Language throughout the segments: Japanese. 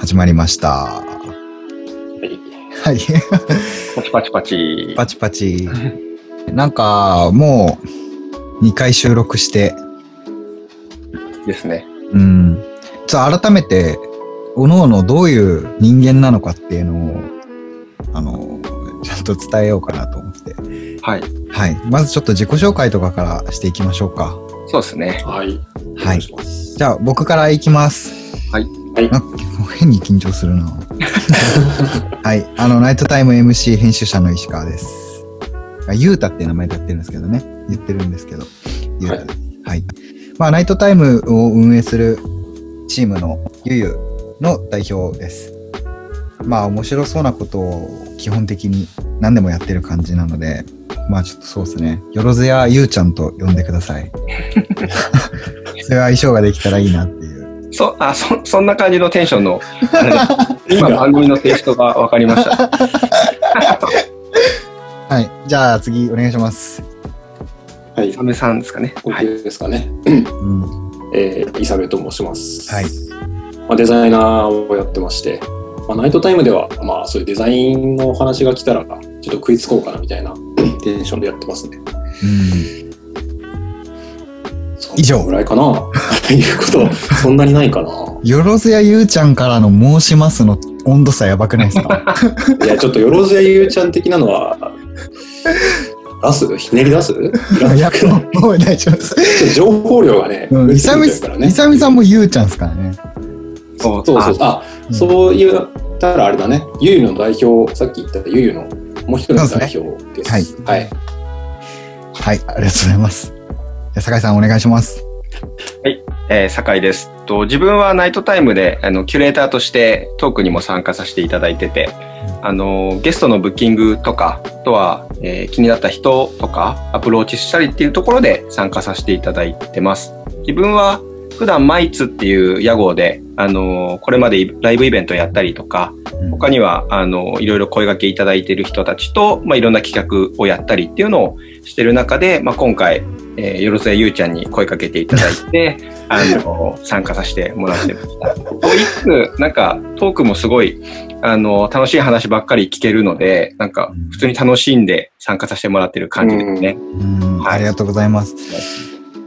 始まりました。はい。はい。パチパチパチ。パチパチ。なんか、もう、2回収録して、ですね。うん。ちょっと改めて、おのおのどういう人間なのかっていうのを、あの、ちゃんと伝えようかなと思って。はい。はい。まずちょっと自己紹介とかからしていきましょうか。そうですね。はい。おはい願い。じゃあ、僕からいきます。はい。はい変に緊張するな。はい。あの、ナイトタイム MC 編集者の石川です。あゆうたっていう名前でやってるんですけどね。言ってるんですけど。ゆうたです。はい。まあ、ナイトタイムを運営するチームのゆゆの代表です。まあ、面白そうなことを基本的に何でもやってる感じなので、まあちょっとそうですね。よろずやゆうちゃんと呼んでください。それは相性ができたらいいなっ。そ、あ、そ、そんな感じのテンションの、今番組のテイストが分かりました。はい。じゃあ次お願いします。はい。サメさんですかね。はい。OK ですかね。うん。えー、イサベと申します。はい。まあ、デザイナーをやってまして、まあ、ナイトタイムでは、まあ、そういうデザインのお話が来たら、ちょっと食いつこうかなみたいな テンションでやってますね。うん。そ以上ぐらいかな いうこと、そんなにないかなよろずやゆうちゃんからの申しますの温度差やばくないですか？いや、ちょっとよろずやゆうちゃん的なのは、出す？ひねり出す？いや、もうもう大丈夫です。情報量がね、いさみ。さみさんもゆうちゃんですからね。そうそうそう。あ、うんそう言ったらあれだね。ゆゆの代表、さっき言ったゆゆのもう一人の代表です。はいはい。はい。ありがとうございます。酒井さんお願いします。えー、酒井です。と、自分はナイトタイムで、あの、キュレーターとしてトークにも参加させていただいてて、あの、ゲストのブッキングとか、あとは、えー気になった人とか、アプローチしたりっていうところで参加させていただいてます。自分は、普段マイツっていう屋号で、あの、これまでライブイベントやったりとか、他には、あの、いろいろ声掛けいただいている人たちと、まあ、いろんな企画をやったりっていうのをしてる中で、まあ、今回、えー、よろずやゆうちゃんに声かけていただいて、あの、参加させてもらってました。といつ、なんか、トークもすごい、あの、楽しい話ばっかり聞けるので、なんか、普通に楽しんで参加させてもらってる感じですね。うん。はいありがとうございます。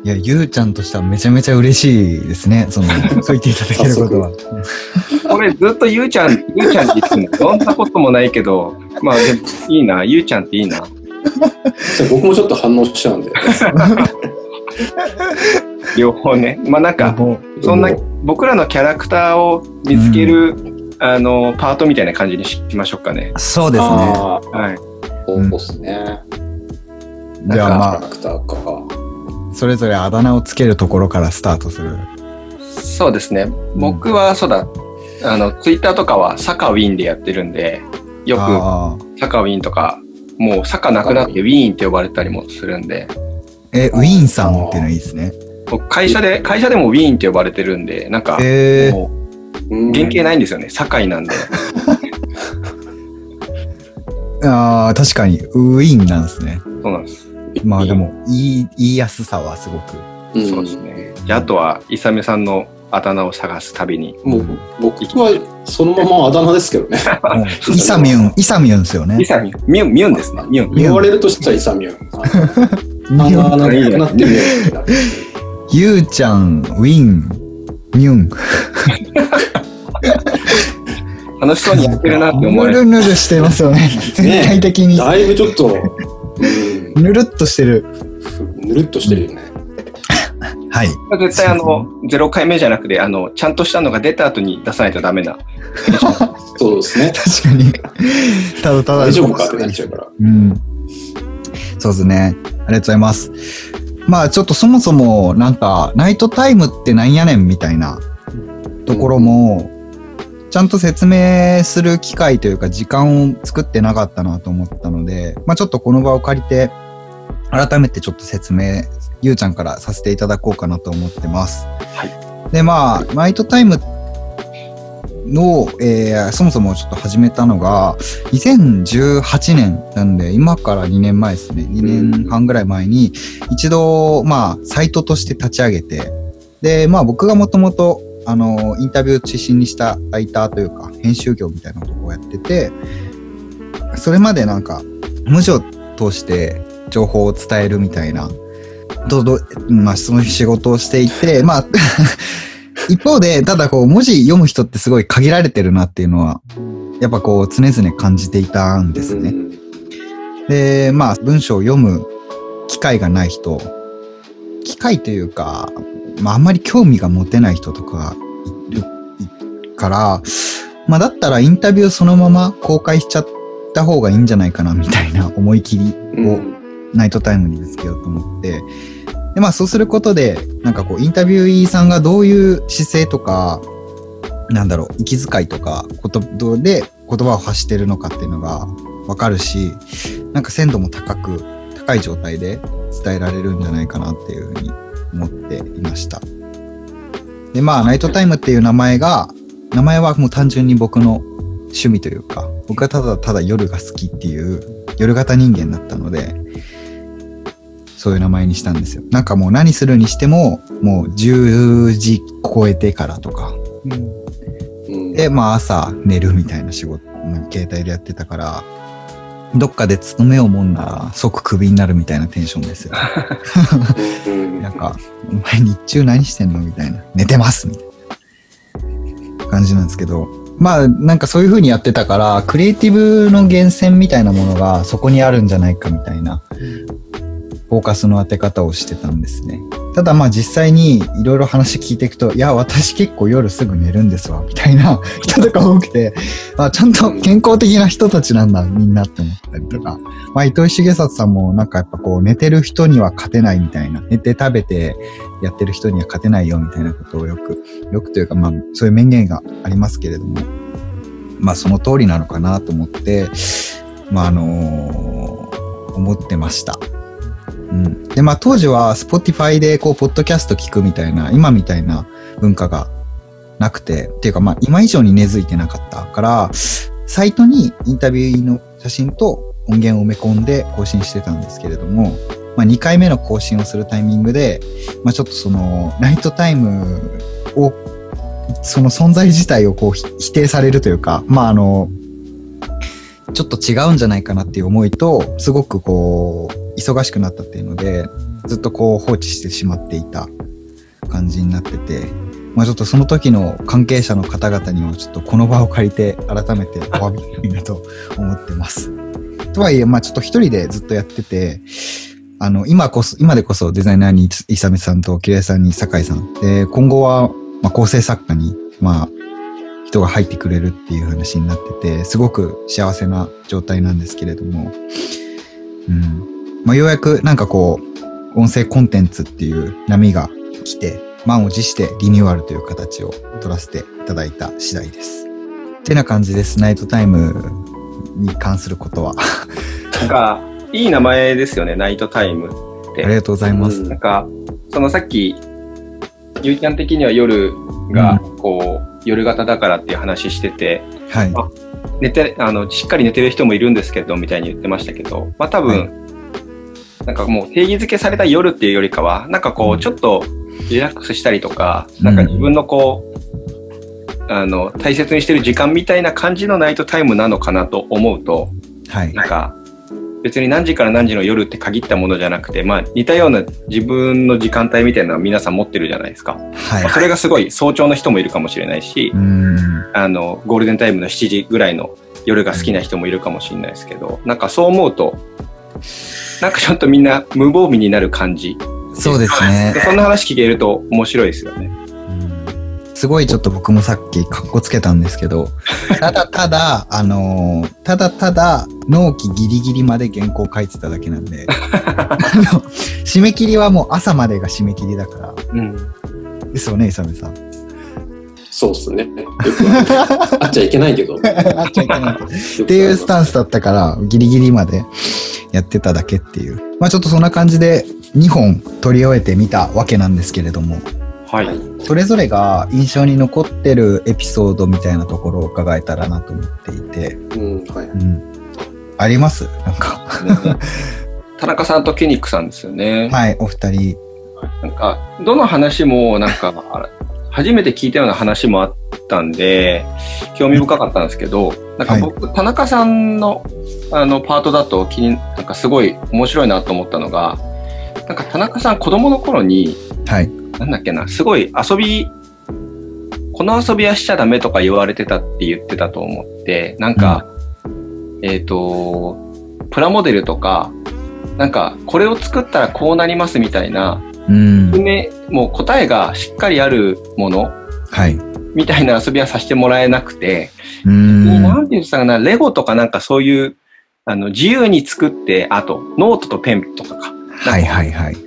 いや、ゆうちゃんとしてはめちゃめちゃ嬉しいですね。その、そう言っていただけることは。これずっとゆうちゃん、ゆうちゃんって言ってるの、そんなこともないけど、まあ、でもいいな、ゆうちゃんっていいな。じゃあ僕もちょっと反応しちゃうんで。両方ね。まあ、なんか、もそんな、僕らのキャラクターを見つける、あの、パートみたいな感じにしましょうかね。うそうですね。ああ、はい。そうですね。じゃあキャまラクターか。あ、それぞれあだ名をつけるところからスタートする。そうですね。僕は、そうだ、あの、ツイッターとかはサカウィンでやってるんで、よくああ。サカウィンとか、もうサカなくなってウィーンって呼ばれたりもするんで、え、ウィーンさんっていうのいいですね。僕会社で、会社でもウィーンって呼ばれてるんで、なんか、えう原型ないんですよね。堺なんで。ああ、確かに、ウィーンなんですね。そうなんです。まあでも、言い、言いやすさはすごく。うん、そうですね。じゃあ、あとは、イサメさんのあだ名を探すたびに、もう僕はそのままあだ名ですけどね。イサミュン、イサミュンですよねイ。サミュン、ミュン、ミュンですね。ミュン。言われるとしたらイサミュン。あミュンの、なくなってる。ゆうちゃん、ウィン、ミュン。楽しそうにやってるなって思われる。ぬるぬるしてますよね。全体的に。だいぶちょっと、うん、ぬるっとしてる。ぬるっとしてるよね。はい。絶対あの、0回目じゃなくて、あの、ちゃんとしたのが出た後に出さないとダメな。そうですね。確かに。ただただ。大丈夫かってなっちゃうから。うん。そうですね。ありがとうございます。まあちょっとそもそもなんかナイトタイムってなんやねんみたいなところも、ちゃんと説明する機会というか時間を作ってなかったなと思ったので、まあちょっとこの場を借りて改めてちょっと説明、ゆうちゃんからさせていただこうかなと思ってます。はい。でまあナイトタイムの、えーそもそもちょっと始めたのが、2018年なんで、今から2年前ですね。2年半ぐらい前に、一度、まあ、サイトとして立ち上げて、で、まあ僕がもともと、あの、インタビューを中心にしたライターというか、編集業みたいなことをやってて、それまでなんか、文字を通して情報を伝えるみたいな、どどまあ、その仕事をしていて、まあ、一方で、ただこう、文字読む人ってすごい限られてるなっていうのは、やっぱこう、常々感じていたんですね。で、まあ、文章を読む機会がない人、機会というか、まあ、あんまり興味が持てない人とかいるから、まあ、だったらインタビューそのまま公開しちゃった方がいいんじゃないかな、みたいな思い切りをナイトタイムにぶつけようと思って、で、まあそうすることで、なんかこう、インタビューイーさんがどういう姿勢とか、なんだろう、息遣いとか、ことで言葉を発してるのかっていうのがわかるし、なんか鮮度も高く、高い状態で伝えられるんじゃないかなっていうふうに思っていました。で、まあ、ナイトタイムっていう名前が、名前はもう単純に僕の趣味というか、僕はただただ夜が好きっていう夜型人間だったので、そういう名前にしたんですよ。なんかもう何するにしても、もう10時超えてからとか。うん、で、まあ朝寝るみたいな仕事、携帯でやってたから、どっかで勤めをもんなら即クビになるみたいなテンションですよ。なんか、お前日中何してんのみたいな。寝てますみたいな感じなんですけど、まあなんかそういう風にやってたから、クリエイティブの源泉みたいなものがそこにあるんじゃないかみたいなフォーカスの当て方をしてたんですね。ただまあ実際にいろいろ話聞いていくと、いや、私結構夜すぐ寝るんですわ、みたいな 人とか多くて、あちゃんと健康的な人たちなんだ、みんなって思ったりとか、まあ糸井重里さんもなんかやっぱこう寝てる人には勝てないみたいな、寝て食べてやってる人には勝てないよみたいなことをよく、よくというかまあそういう名言がありますけれども、まあその通りなのかなと思って、まああのー、思ってました。うん。で、まあ当時は Spotify でこう、ポッドキャスト聞くみたいな、今みたいな文化がなくて、っていうかまあ今以上に根付いてなかったから、サイトにインタビューの写真と音源を埋め込んで更新してたんですけれども、まあ2回目の更新をするタイミングで、まあちょっとその、ナイトタイムを、その存在自体をこう否定されるというか、まああの、ちょっと違うんじゃないかなっていう思いと、すごくこう、忙しくなったっていうので、ずっとこう放置してしまっていた感じになってて、まあちょっとその時の関係者の方々にもちょっとこの場を借りて改めてお詫びしたいなと思ってます。とはいえ、まあちょっと一人でずっとやってて、あの、今こそ、今でこそデザイナーにイサメさんとキレイさんに酒井さん。で、今後は、まあ構成作家に、まあ、人が入ってくれるっていう話になってて、すごく幸せな状態なんですけれども、うん。まあ、ようやくなんかこう、音声コンテンツっていう波が来て、満を持してリニューアルという形を取らせていただいた次第です。ってな感じです。ナイトタイムに関することは。なんか、いい名前ですよね、ナイトタイムって。ありがとうございます。なんか、そのさっき、ゆうちゃん的には夜が、こう、うん、夜型だからっていう話してて、はい。寝て、あの、しっかり寝てる人もいるんですけど、みたいに言ってましたけど、まあ多分、はいなんかもう定義づけされた夜っていうよりかは、なんかこう、ちょっとリラックスしたりとか、なんか自分のこう、あの、大切にしてる時間みたいな感じのナイトタイムなのかなと思うと、はい。なんか、別に何時から何時の夜って限ったものじゃなくて、まあ似たような自分の時間帯みたいなのは皆さん持ってるじゃないですか。はい。まあ、それがすごい早朝の人もいるかもしれないし、あの、ゴールデンタイムの7時ぐらいの夜が好きな人もいるかもしれないですけど、なんかそう思うと、なんかちょっとみんな無防備になる感じ。そうですね。そんな話聞けると面白いですよね。すごいちょっと僕もさっきカッコつけたんですけど、ただただ、あのー、ただただ納期ギリギリまで原稿書いてただけなんで、あの、締め切りはもう朝までが締め切りだから。うん。ですよね、イサメさん。そうっすね。あっちゃいけないけど。あっちゃいけない。っていうスタンスだったから、ギリギリまでやってただけっていう。まあちょっとそんな感じで2本取り終えてみたわけなんですけれども。はい。それぞれが印象に残ってるエピソードみたいなところを伺えたらなと思っていて。うん、はい。うん。あります？なんか田中さんとケニックさんですよね。はい、お二人。なんか、どの話もなんか、初めて聞いたような話もあったんで、興味深かったんですけど、なんか僕、田中さんの、あの、パートだと気に、なんかすごい面白いなと思ったのが、なんか田中さん子供の頃に、はい。なんだっけな、すごい遊び、この遊びはしちゃダメとか言われてたって言ってたと思って、なんか、えっ、と、プラモデルとか、なんか、これを作ったらこうなりますみたいな、うん。ね、もう答えがしっかりあるものはい。みたいな遊びはさせてもらえなくて、うなんん。て言ってたかな、レゴとかなんかそういう、あの、自由に作って、あと、ノートとペンとかか。はいはいはい。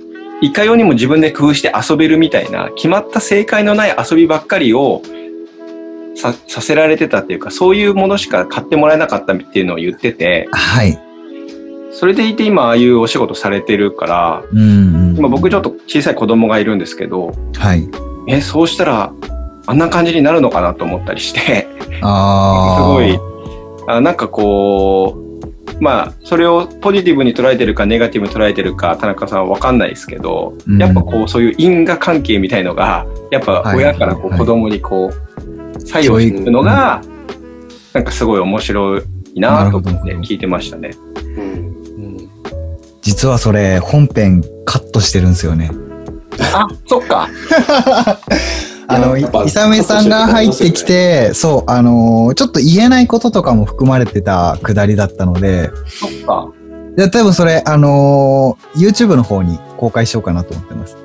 いかようにも自分で工夫して遊べるみたいな、決まった正解のない遊びばっかりをささせられてたっていうか、そういうものしか買ってもらえなかったっていうのを言ってて、はい。それでいて今ああいうお仕事されてるから、うんうん。今僕ちょっと小さい子供がいるんですけど、はい。え、そうしたらあんな感じになるのかなと思ったりして、ああ。すごい、あなんかこう、まあ、それをポジティブに捉えてるかネガティブに捉えてるか、田中さんはわかんないですけど、うんやっぱこう、そういう因果関係みたいのが、やっぱ親からこうはい子供にこう、作用していくのが、なんかすごい面白いなと思って聞いてましたね。うん実はそれ、本編カットしてるんですよね。あ、そっか。あの、イサメさんが入ってきて、そう、あのーちょっと言えないこととかも含まれてたくだりだったので、そっか。で多分それ、あのー YouTube の方に公開しようかなと思ってます。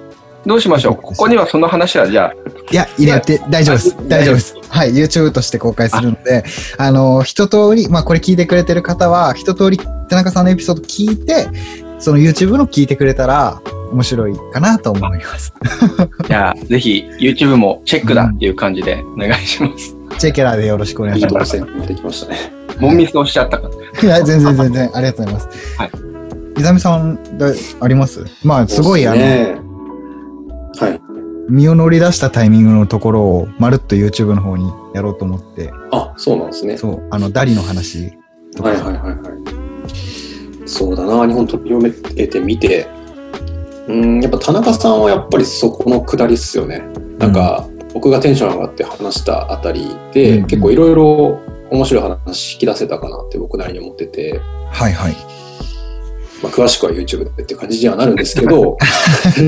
どうしましょう？ここにはその話はじゃあ、いや、入れて大丈夫です。大丈夫です。はい、YouTube として公開するので、あのー一通り、まあこれ聞いてくれてる方は、一通り田中さんのエピソード聞いて、その YouTube の聞いてくれたら面白いかなと思います。じゃあ、ぜひ YouTube もチェックだっていう感じでお願いします。チェケラでよろしくお願いいいします。動線持ってきましたね。ボンミスをしちゃったから。いや、全然全然、ありがとうございます。はい。伊沢さん、だあります？まあ、すごい、あの、ね。はい。身を乗り出したタイミングのところを、まるっと YouTube の方にやろうと思って、あ、そうなんですね。そう、あの、ダリの話とか、はいはいはいはい。そうだな、日本取り読めてみて、うん、やっぱ田中さんはやっぱりそこの下りっすよね。なんか、僕がテンション上がって話したあたりで、うん結構いろいろ面白い話引き出せたかなって僕なりに思ってて、はいはい。まあ、詳しくは YouTube でって感じにはなるんですけど、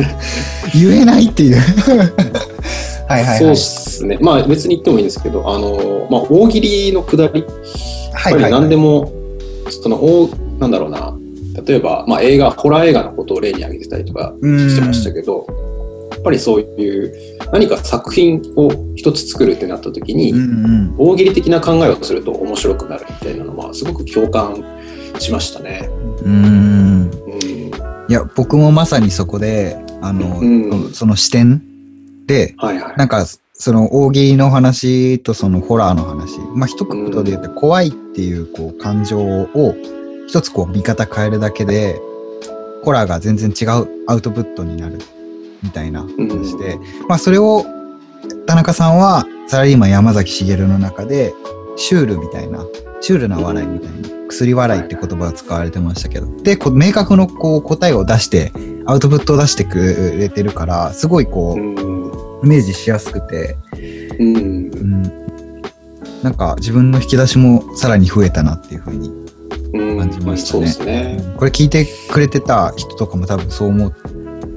言えないっていう。はいはいはい。そうっすね。まあ別に言ってもいいんですけど、あの、まあ大喜利の下り、やっぱりはいはいはい何でも、その、おなんだろうな、例えば、まあ映画、ホラー映画のことを例に挙げてたりとかうんしてましたけど、やっぱりそういう何か作品を一つ作るってなった時に。大喜利的な考えをすると面白くなるみたいなのはすごく共感しましたね。いや、僕もまさにそこで、あの、うんその視点で、はいはい。なんか、その大喜利の話とそのホラーの話。まあ、一言で言うと怖いっていうこう感情を一つこう見方変えるだけで、ホラーが全然違うアウトプットになるみたいな話で、まあそれを田中さんはサラリーマン山崎茂の中でシュールみたいな、シュールな笑いみたいな、薬笑いって言葉が使われてましたけど、で、こう明確のこう答えを出して、アウトプットを出してくれてるから、すごいこう、うん。イメージしやすくて、うん。う。ん、なんか自分の引き出しもさらに増えたなっていうふうに、うん感じましたそうねですね。これ聞いてくれてた人とかも多分そう思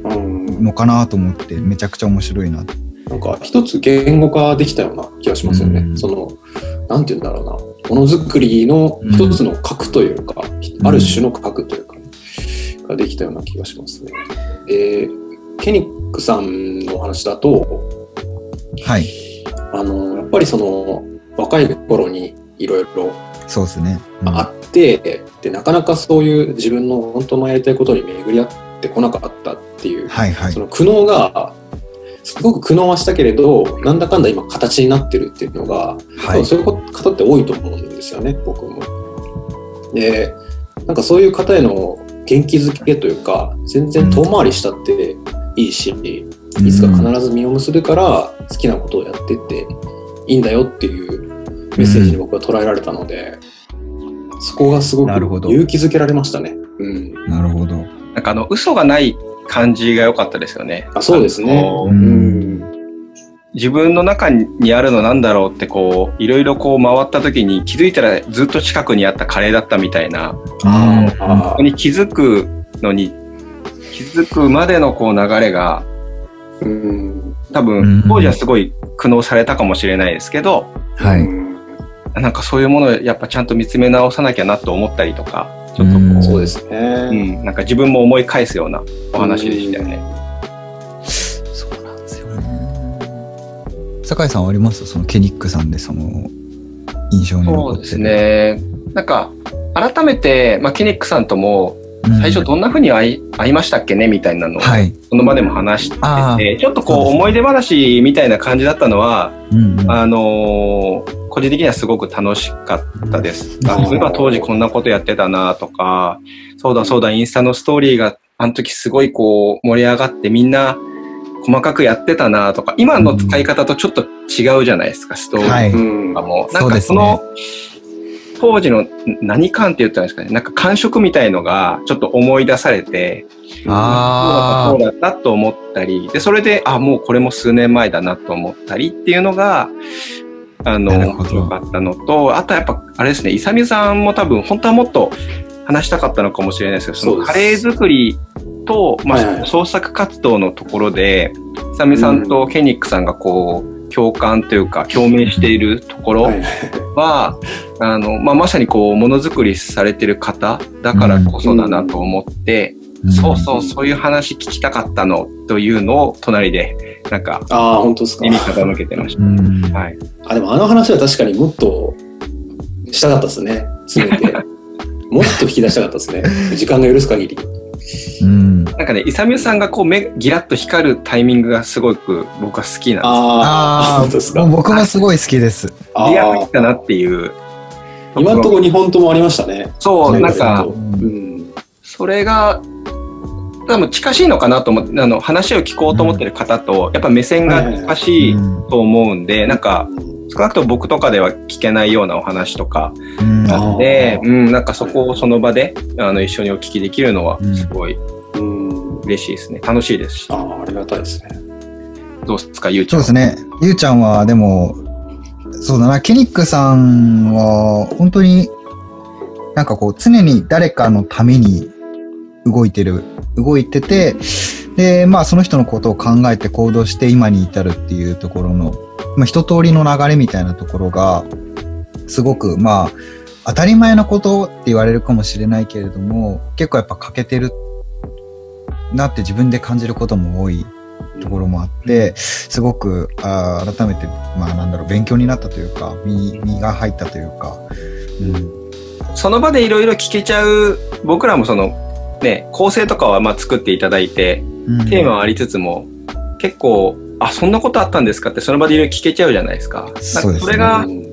うんう。のかなと思ってめちゃくちゃ面白いななんか一つ言語化できたような気がしますよね。うんその、なんて言うんだろうな。ものづくりの一つの核というか、んある種の核というか、ができたような気がしますね。で、ケニックさんのお話だと、はいあの、やっぱりその、若い頃にいろいろそうですね、うん。あって、で、なかなかそういう自分の本当のやりたいことに巡り合ってこなかったっていう、はいはい。その苦悩が、すごく苦悩はしたけれど、なんだかんだ今形になってるっていうのが、はい。そういう方って多いと思うんですよね、僕も。で、なんかそういう方への元気づけというか、全然遠回りしたっていいし、いつか必ず実を結ぶから好きなことをやってっていいんだよっていうメッセージに僕は捉えられたので、そこがすごくなるほど勇気づけられましたね。うん。なるほどなんかあの、嘘がない感じが良かったですよね。あそうですねううんん。自分の中にあるのなんだろうってこう、いろいろこう回った時に気づいたらずっと近くにあったカレーだったみたいな、あそこに気づくのに、気づくまでのこう流れが、うん。多うん分当時はすごい苦悩されたかもしれないですけど、はい。なんかそういうものをやっぱちゃんと見つめ直さなきゃなと思ったりとか、ちょっとこうんう、そうですね。うん、なんか自分も思い返すようなお話でしたよね。そうなんですよね。酒井さんはあります？そのケニックさんでその印象に残ってる。そうですね。なんか、改めて、まあ、ケニックさんとも、うん。最初どんな風に会い会いましたっけね？みたいなのを、はい。その場でも話してあて、ちょっとこう、思い出話みたいな感じだったのは、うんうん。あのー個人的にはすごく楽しかったです。うん。あ、そういえば当時こんなことやってたなとか、そうだそうだ、インスタのストーリーがあの時すごいこう盛り上がってみんな細かくやってたなとか、今の使い方とちょっと違うじゃないですか、ストーリーとかも。なんそうですね。かその、当時の何感って言ったんですかね、なんか感触みたいのがちょっと思い出されて、そうだったと思ったり、で、それで、あ、もうこれも数年前だなと思ったりっていうのが、あの、よかったのと、あとはやっぱ、あれですね、イサミさんも多分、本当はもっと話したかったのかもしれないですけど、そのカレー作りと、まはいはい。あ、創作活動のところで、イサミさんとケニックさんがこう、共感というか、共鳴しているところはい。は、あの、まあ、まさにこう、ものづくりされてる方だからこそだなと思って、あ。そうそう、そういう話聞きたかったのというのを隣で、なんか、ああ、本当ですか。耳傾けてましうん。た。はい。あ、でもあの話は確かにもっとしたかったですね。詰めて。もっと引き出したかったですね。時間が許す限り。うん。なんかね、イサミュさんがこう目ギラッと光るタイミングがすごく僕は好きなんでああ、ああ、本当ですか。僕もすごい好きです。す。リアルあだなっていう。あ、今のところ2本ともありましたね。そう、なんうか、うん。それが、多分近しいのかなと思って、あの、話を聞こうと思ってる方と、やっぱ目線が近しいと思うんで、なんか、少なくとも僕とかでは聞けないようなお話とか、うん。あで、うん、なんかそこをその場で、あの、一緒にお聞きできるのは、すごいうん。嬉しいですね。楽しいですし。ああ、ありがたいですね。どうですか、ゆうちゃん。そうですね。ゆうちゃんは、でも、そうだな、ケニックさんは、本当に、なんかこう、常に誰かのために動いてる、動いてて、で、まあ、その人のことを考えて行動して今に至るっていうところの、まあ、一通りの流れみたいなところが、すごく、まあ、当たり前のことって言われるかもしれないけれども、結構やっぱ欠けてるなって自分で感じることも多いところもあって、すごくあー改めて、まあなんだろう、勉強になったというか、身身が入ったというか、うん。その場でいろいろ聞けちゃう、僕らもその、ね、構成とかはまあ作っていただいて、うんテーマはありつつも、結構、あ、そんなことあったんですか？って、その場でいろいろ聞けちゃうじゃないですか。なんかそうですねそれがうん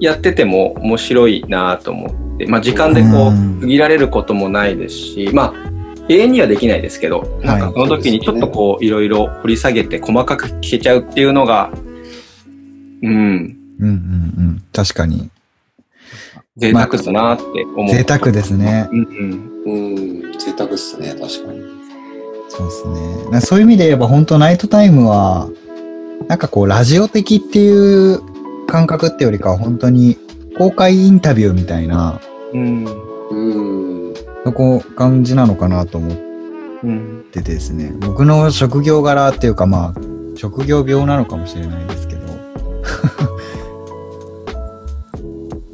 やってても面白いなと思って、まあ時間でこう区切られることもないですし、まあ、永遠にはできないですけど、なんかその時にちょっとこう、いろいろ掘り下げて細かく聞けちゃうっていうのが、うん、うんうんうん。確かに。贅沢だなって思う。贅沢ですね。うんうん。うん。贅沢っすね、確かに。そうですね。なそういう意味で言えば、本当ナイトタイムは、なんかこう、ラジオ的っていう感覚ってよりかは、本当に公開インタビューみたいな、うん。うん。そこ感じなのかなと思っうん。ててですね。僕の職業柄っていうか、まあ、職業病なのかもしれないですけど、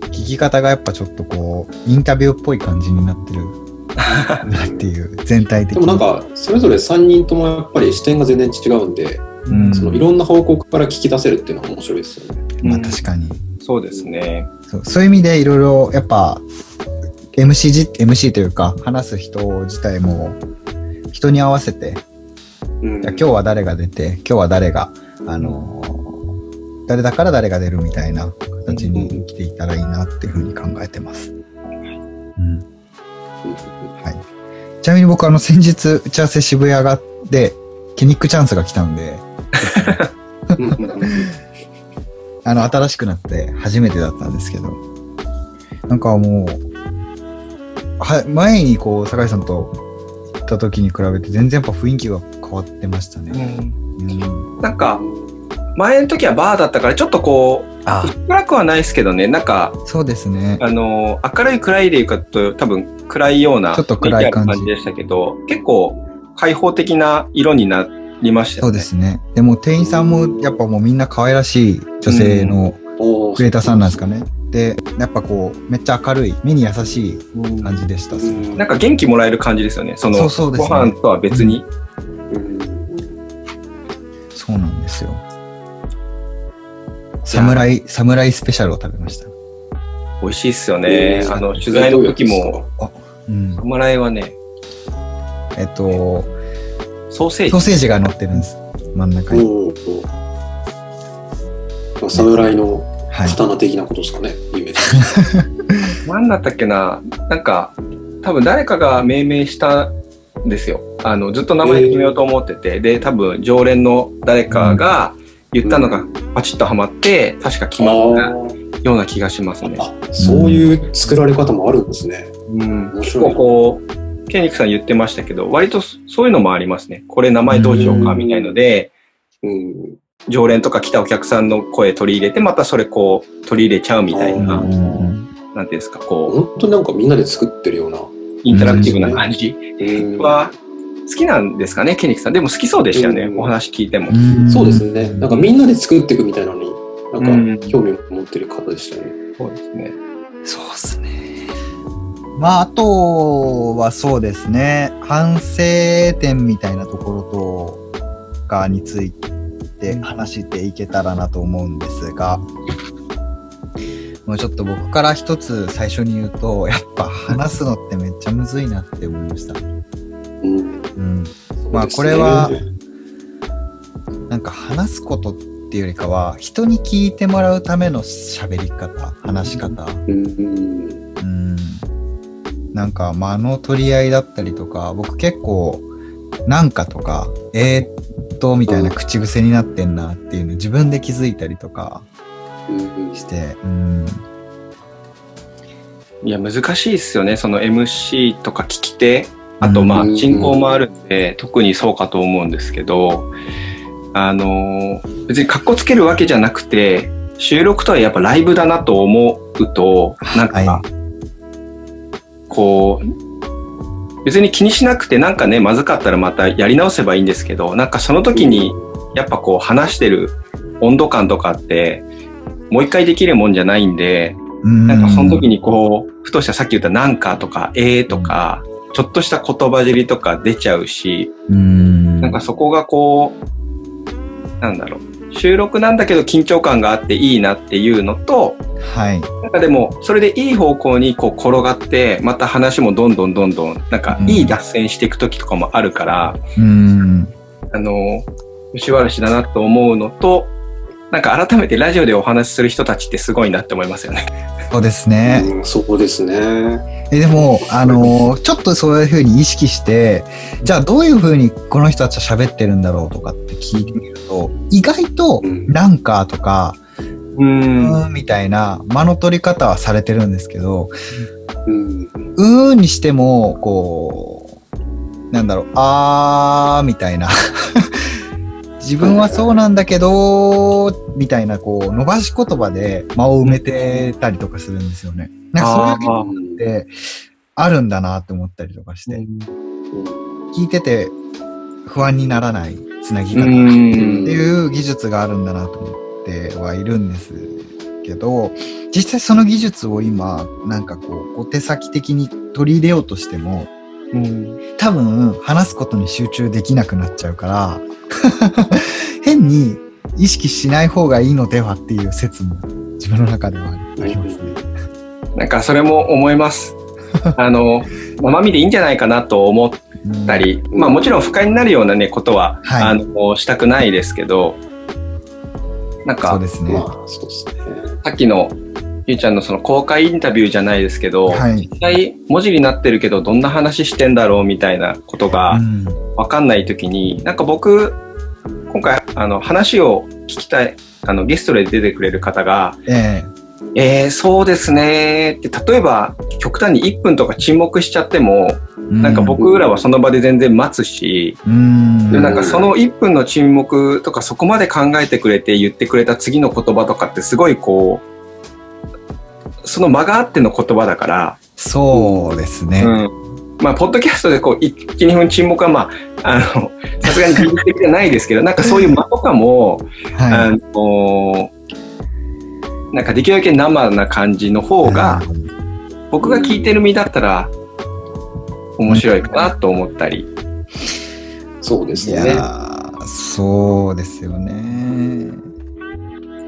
聞き方がやっぱちょっとこう、インタビューっぽい感じになってるなっていう、全体的に。でもなんか、それぞれ3人ともやっぱり視点が全然違うんで、うん、そのいろんな方向から聞き出せるっていうのは面白いですよね。まあ確かに。そうですね。そうそういう意味でいろいろやっぱ MC じ MC というか話す人自体も人に合わせて、うんじゃあ今日は誰が出て今日は誰があのー誰だから誰が出るみたいな形に来ていたらいいなっていうふうに考えてます。うん、はい。ちなみに僕あの先日打ち合わせ渋谷がでケニックチャンスが来たんでうんうんうんあの、新しくなって初めてだったんですけど、なんかもう、は、前にこう、酒井さんと行った時に比べて全然やっぱ雰囲気が変わってましたね。うん。なんか、前の時はバーだったからちょっとこう、あ暗くはないですけどね、なんか、そうですね。あの、明るい暗いでいうかと多分暗いようなちょっと暗い感じでしたけど、結構開放的な色になりましたよね。そうですね。でも店員さんもやっぱもうみんな可愛らしい女性のおクリエイターさんなんですかね。で、やっぱこう、めっちゃ明るい、目に優しいうん感じでした。うんなんか元気もらえる感じですよね。その、そうそうねご飯とは別に。うんそうなんですよ。サムライ、サムライスペシャルを食べました。美味しいっすよね。うんあの、取材の時も、うんサ。ムライはね、えっと、ソーセージソーセージが乗ってるんです。真ん中に。おーおー侍のはい。刀的なことですかね、イメージ。何だったっけな？なんか、多分誰かが命名したんですよ。あの、ずっと名前決めようと思ってて、で、多分常連の誰かが言ったのがパチッとハマって、確か決まったような気がしますね。あそういう作られ方もあるんですね。うん、結構こう、ケニックさん言ってましたけど、割とそういうのもありますね。これ名前どうしようかみたいので、うん。常連とか来たお客さんの声取り入れて、またそれこう取り入れちゃうみたいな、なんていうんですか、こ本当になんかみんなで作ってるような。う、インタラクティブな感じうんは好きなんですかね、ケニックさん。でも好きそうでしたよね、うんお話聞いても。うんそうですね。なんかみんなで作っていくみたいなのに、うんなんか興味を持ってる方でしたね。そうですね。そうですね。まあ、あとはそうですね。反省点みたいなところとかについて話していけたらなと思うんですが、もうちょっと僕から一つ最初に言うと、やっぱ話すのってめっちゃむずいなって思いました。うん。うん。まあこれはなんか話すことっていうよりかは、人に聞いてもらうための喋り方、話し方。うん。うんなんか間の取り合いだったりとか僕結構なんかとかえー、っとみたいな口癖になってんなっていうの自分で気づいたりとかうん。してうんいや、難しいっすよね。その MC とか聞き手。あと、まあう、ん。進行もあるんで、特にそうかと思うんですけど、あのー、別に格好つけるわけじゃなくて、収録とはやっぱライブだなと思うと、なんか、はこう、別に気にしなくてなんかね、まずかったらまたやり直せばいいんですけど、なんかその時に、やっぱこう話してる温度感とかって、もう一回できるもんじゃないんで、うん。なんかその時にこう、ふとしたさっき言ったなんかとか、えーとか、ちょっとした言葉尻とか出ちゃうし、うんなんかそこがこう、なんだろう。収録なんだけど緊張感があっていいなっていうのと、はいなんかでも、それでいい方向にこう転がって、また話もどんどんどんどん、なんかいい脱線していく時とかもあるから、うんあの、吉原氏だなと思うのと、なんか改めてラジオでお話しする人たちってすごいなって思いますよね。そうですね、うんそうですね。えでもあのーちょっとそういうふうに意識してじゃあどういうふうにこの人たちは喋ってるんだろうとかって聞いてみると意外とうんなんかとかう。うんーんみたいな間の取り方はされてるんですけど、うん。うーんにしても、こう、なんだろう、あーみたいな。自分はそうなんだけど、みたいな、こう、伸ばし言葉で間を埋めてたりとかするんですよね。なんかそういうのってあるんだなって思ったりとかして、聞いてて不安にならないつなぎ方。ってうんいう技術があるんだなと思ってはいるんですけど、実際その技術を今、なんかこう、お手先的に取り入れようとしても、うん。多分話すことに集中できなくなっちゃうから、変に意識しない方がいいのではっていう説も自分の中ではありますね。なんかそれも思います。あの、生身でいいんじゃないかなと思ったり、まあもちろん不快になるようなね、ことは、はいあの、したくないですけど、なんかで、すね。まあ、そうですね。さっきのゆうちゃんのその公開インタビューじゃないですけど、はい。実際文字になってるけどどんな話してんだろうみたいなことがうんわかんないときに、なんか僕、今回あの話を聞きたい、あのゲストで出てくれる方が、ええー、そうですねって、例えば極端に1分とか沈黙しちゃっても、なんか僕らはその場で全然待つし、うん。でなんかその1分の沈黙とかそこまで考えてくれて言ってくれた次の言葉とかってすごいこう、その間があっての言葉だから、そうですね。うん。まあ、ポッドキャストでこう、1、2分沈黙はまあ、あの、さすがに技術的じゃないですけど、なんかそういう間とかも、はい。あの、なんかできるだけ生な感じの方が、僕が聞いてる身だったら、面白いかなと思ったり。いそうですね。そうですよね。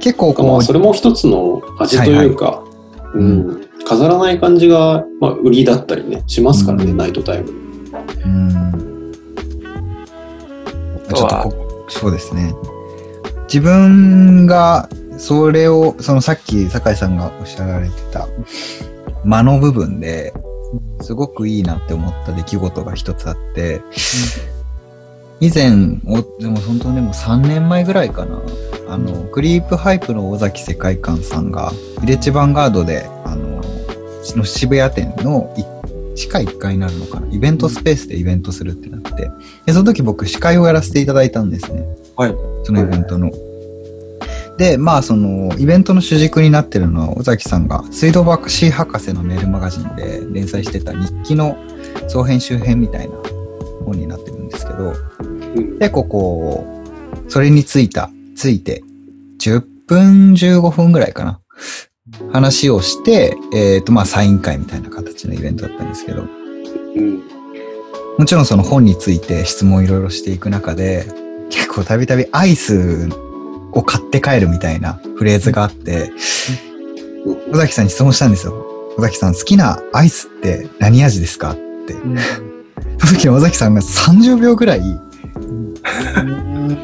結構まこう、あそれも一つの味というか、いうん、飾らない感じが、まあ、売りだったりね、しますからね、うんナイトタイム。うん。ちょっとこそうですね。自分がそれを、そのさっき酒井さんがおっしゃられてた間の部分で、すごくいいなって思った出来事が一つあって、以前、おでも本当にもう3年前ぐらいかな。あの、クリープハイプの尾崎世界観さんが、ヴィレッジヴァンガードで、あの、の渋谷店のい地下1階になるのかな。イベントスペースでイベントするってなって、で、その時僕司会をやらせていただいたんですね。はい。そのイベントの。で、まあ、その、イベントの主軸になってるのは、尾崎さんが、水道橋博士のメールマガジンで連載してた日記の総編集編みたいな本になってるんですけど、うん結構こう、それについた、ついて、10分15分ぐらいかな。話をして、えっ、と、まあ、サイン会みたいな形のイベントだったんですけど、うんもちろんその本について質問をいろいろしていく中で、結構たびたびアイスを買って帰るみたいなフレーズがあって、尾崎さんに質問したんですよ。尾崎さん好きなアイスって何味ですかって。その時に尾崎さんが30秒ぐらい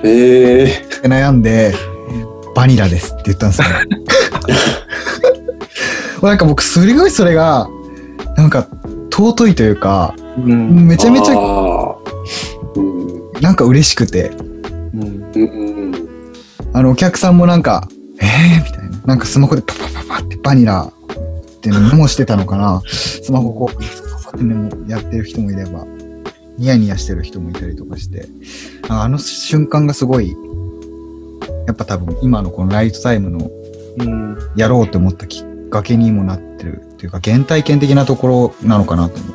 ええ悩んで、バニラですって言ったんですよ。なんか僕すごいそれが、なんか尊いというか、うん。めちゃめちゃなんか嬉しくて、うんあの、お客さんもなんか、えーみたいな。なんかスマホでパパパパってバニラってメモしてたのかな。スマホこう、パパパってメモやってる人もいれば、ニヤニヤしてる人もいたりとかして、あの瞬間がすごい、やっぱ多分今のこのライトタイムの。やろうと思ったきっかけにもなってるっていうか、原体験的なところなのかなと思う。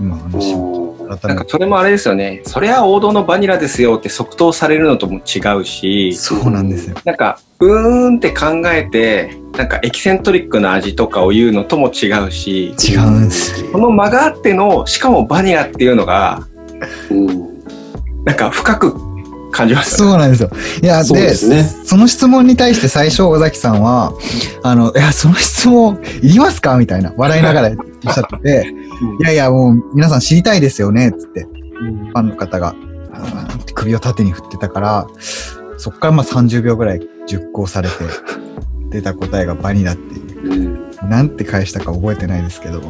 今話をうん改めて。なんかそれもあれですよね。それは王道のバニラですよって即答されるのとも違うし、そうなんですよ。なんか、うーんって考えて、なんかエキセントリックな味とかを言うのとも違うし、違うんですよ。この間があっての、しかもバニラっていうのが、うんなんか深く感じま。そうなんですよ。いや、そうでねその質問に対して最初、尾崎さんは、あの、いや、その質問いりますか？みたいな、笑いながらおっしゃってて、いやいや、もう皆さん知りたいですよね、つって、ファンの方が、首を縦に振ってたから、そっからまあ30秒ぐらい熟考されて、出た答えがバニラっていう。うんなんて返したか覚えてないですけど。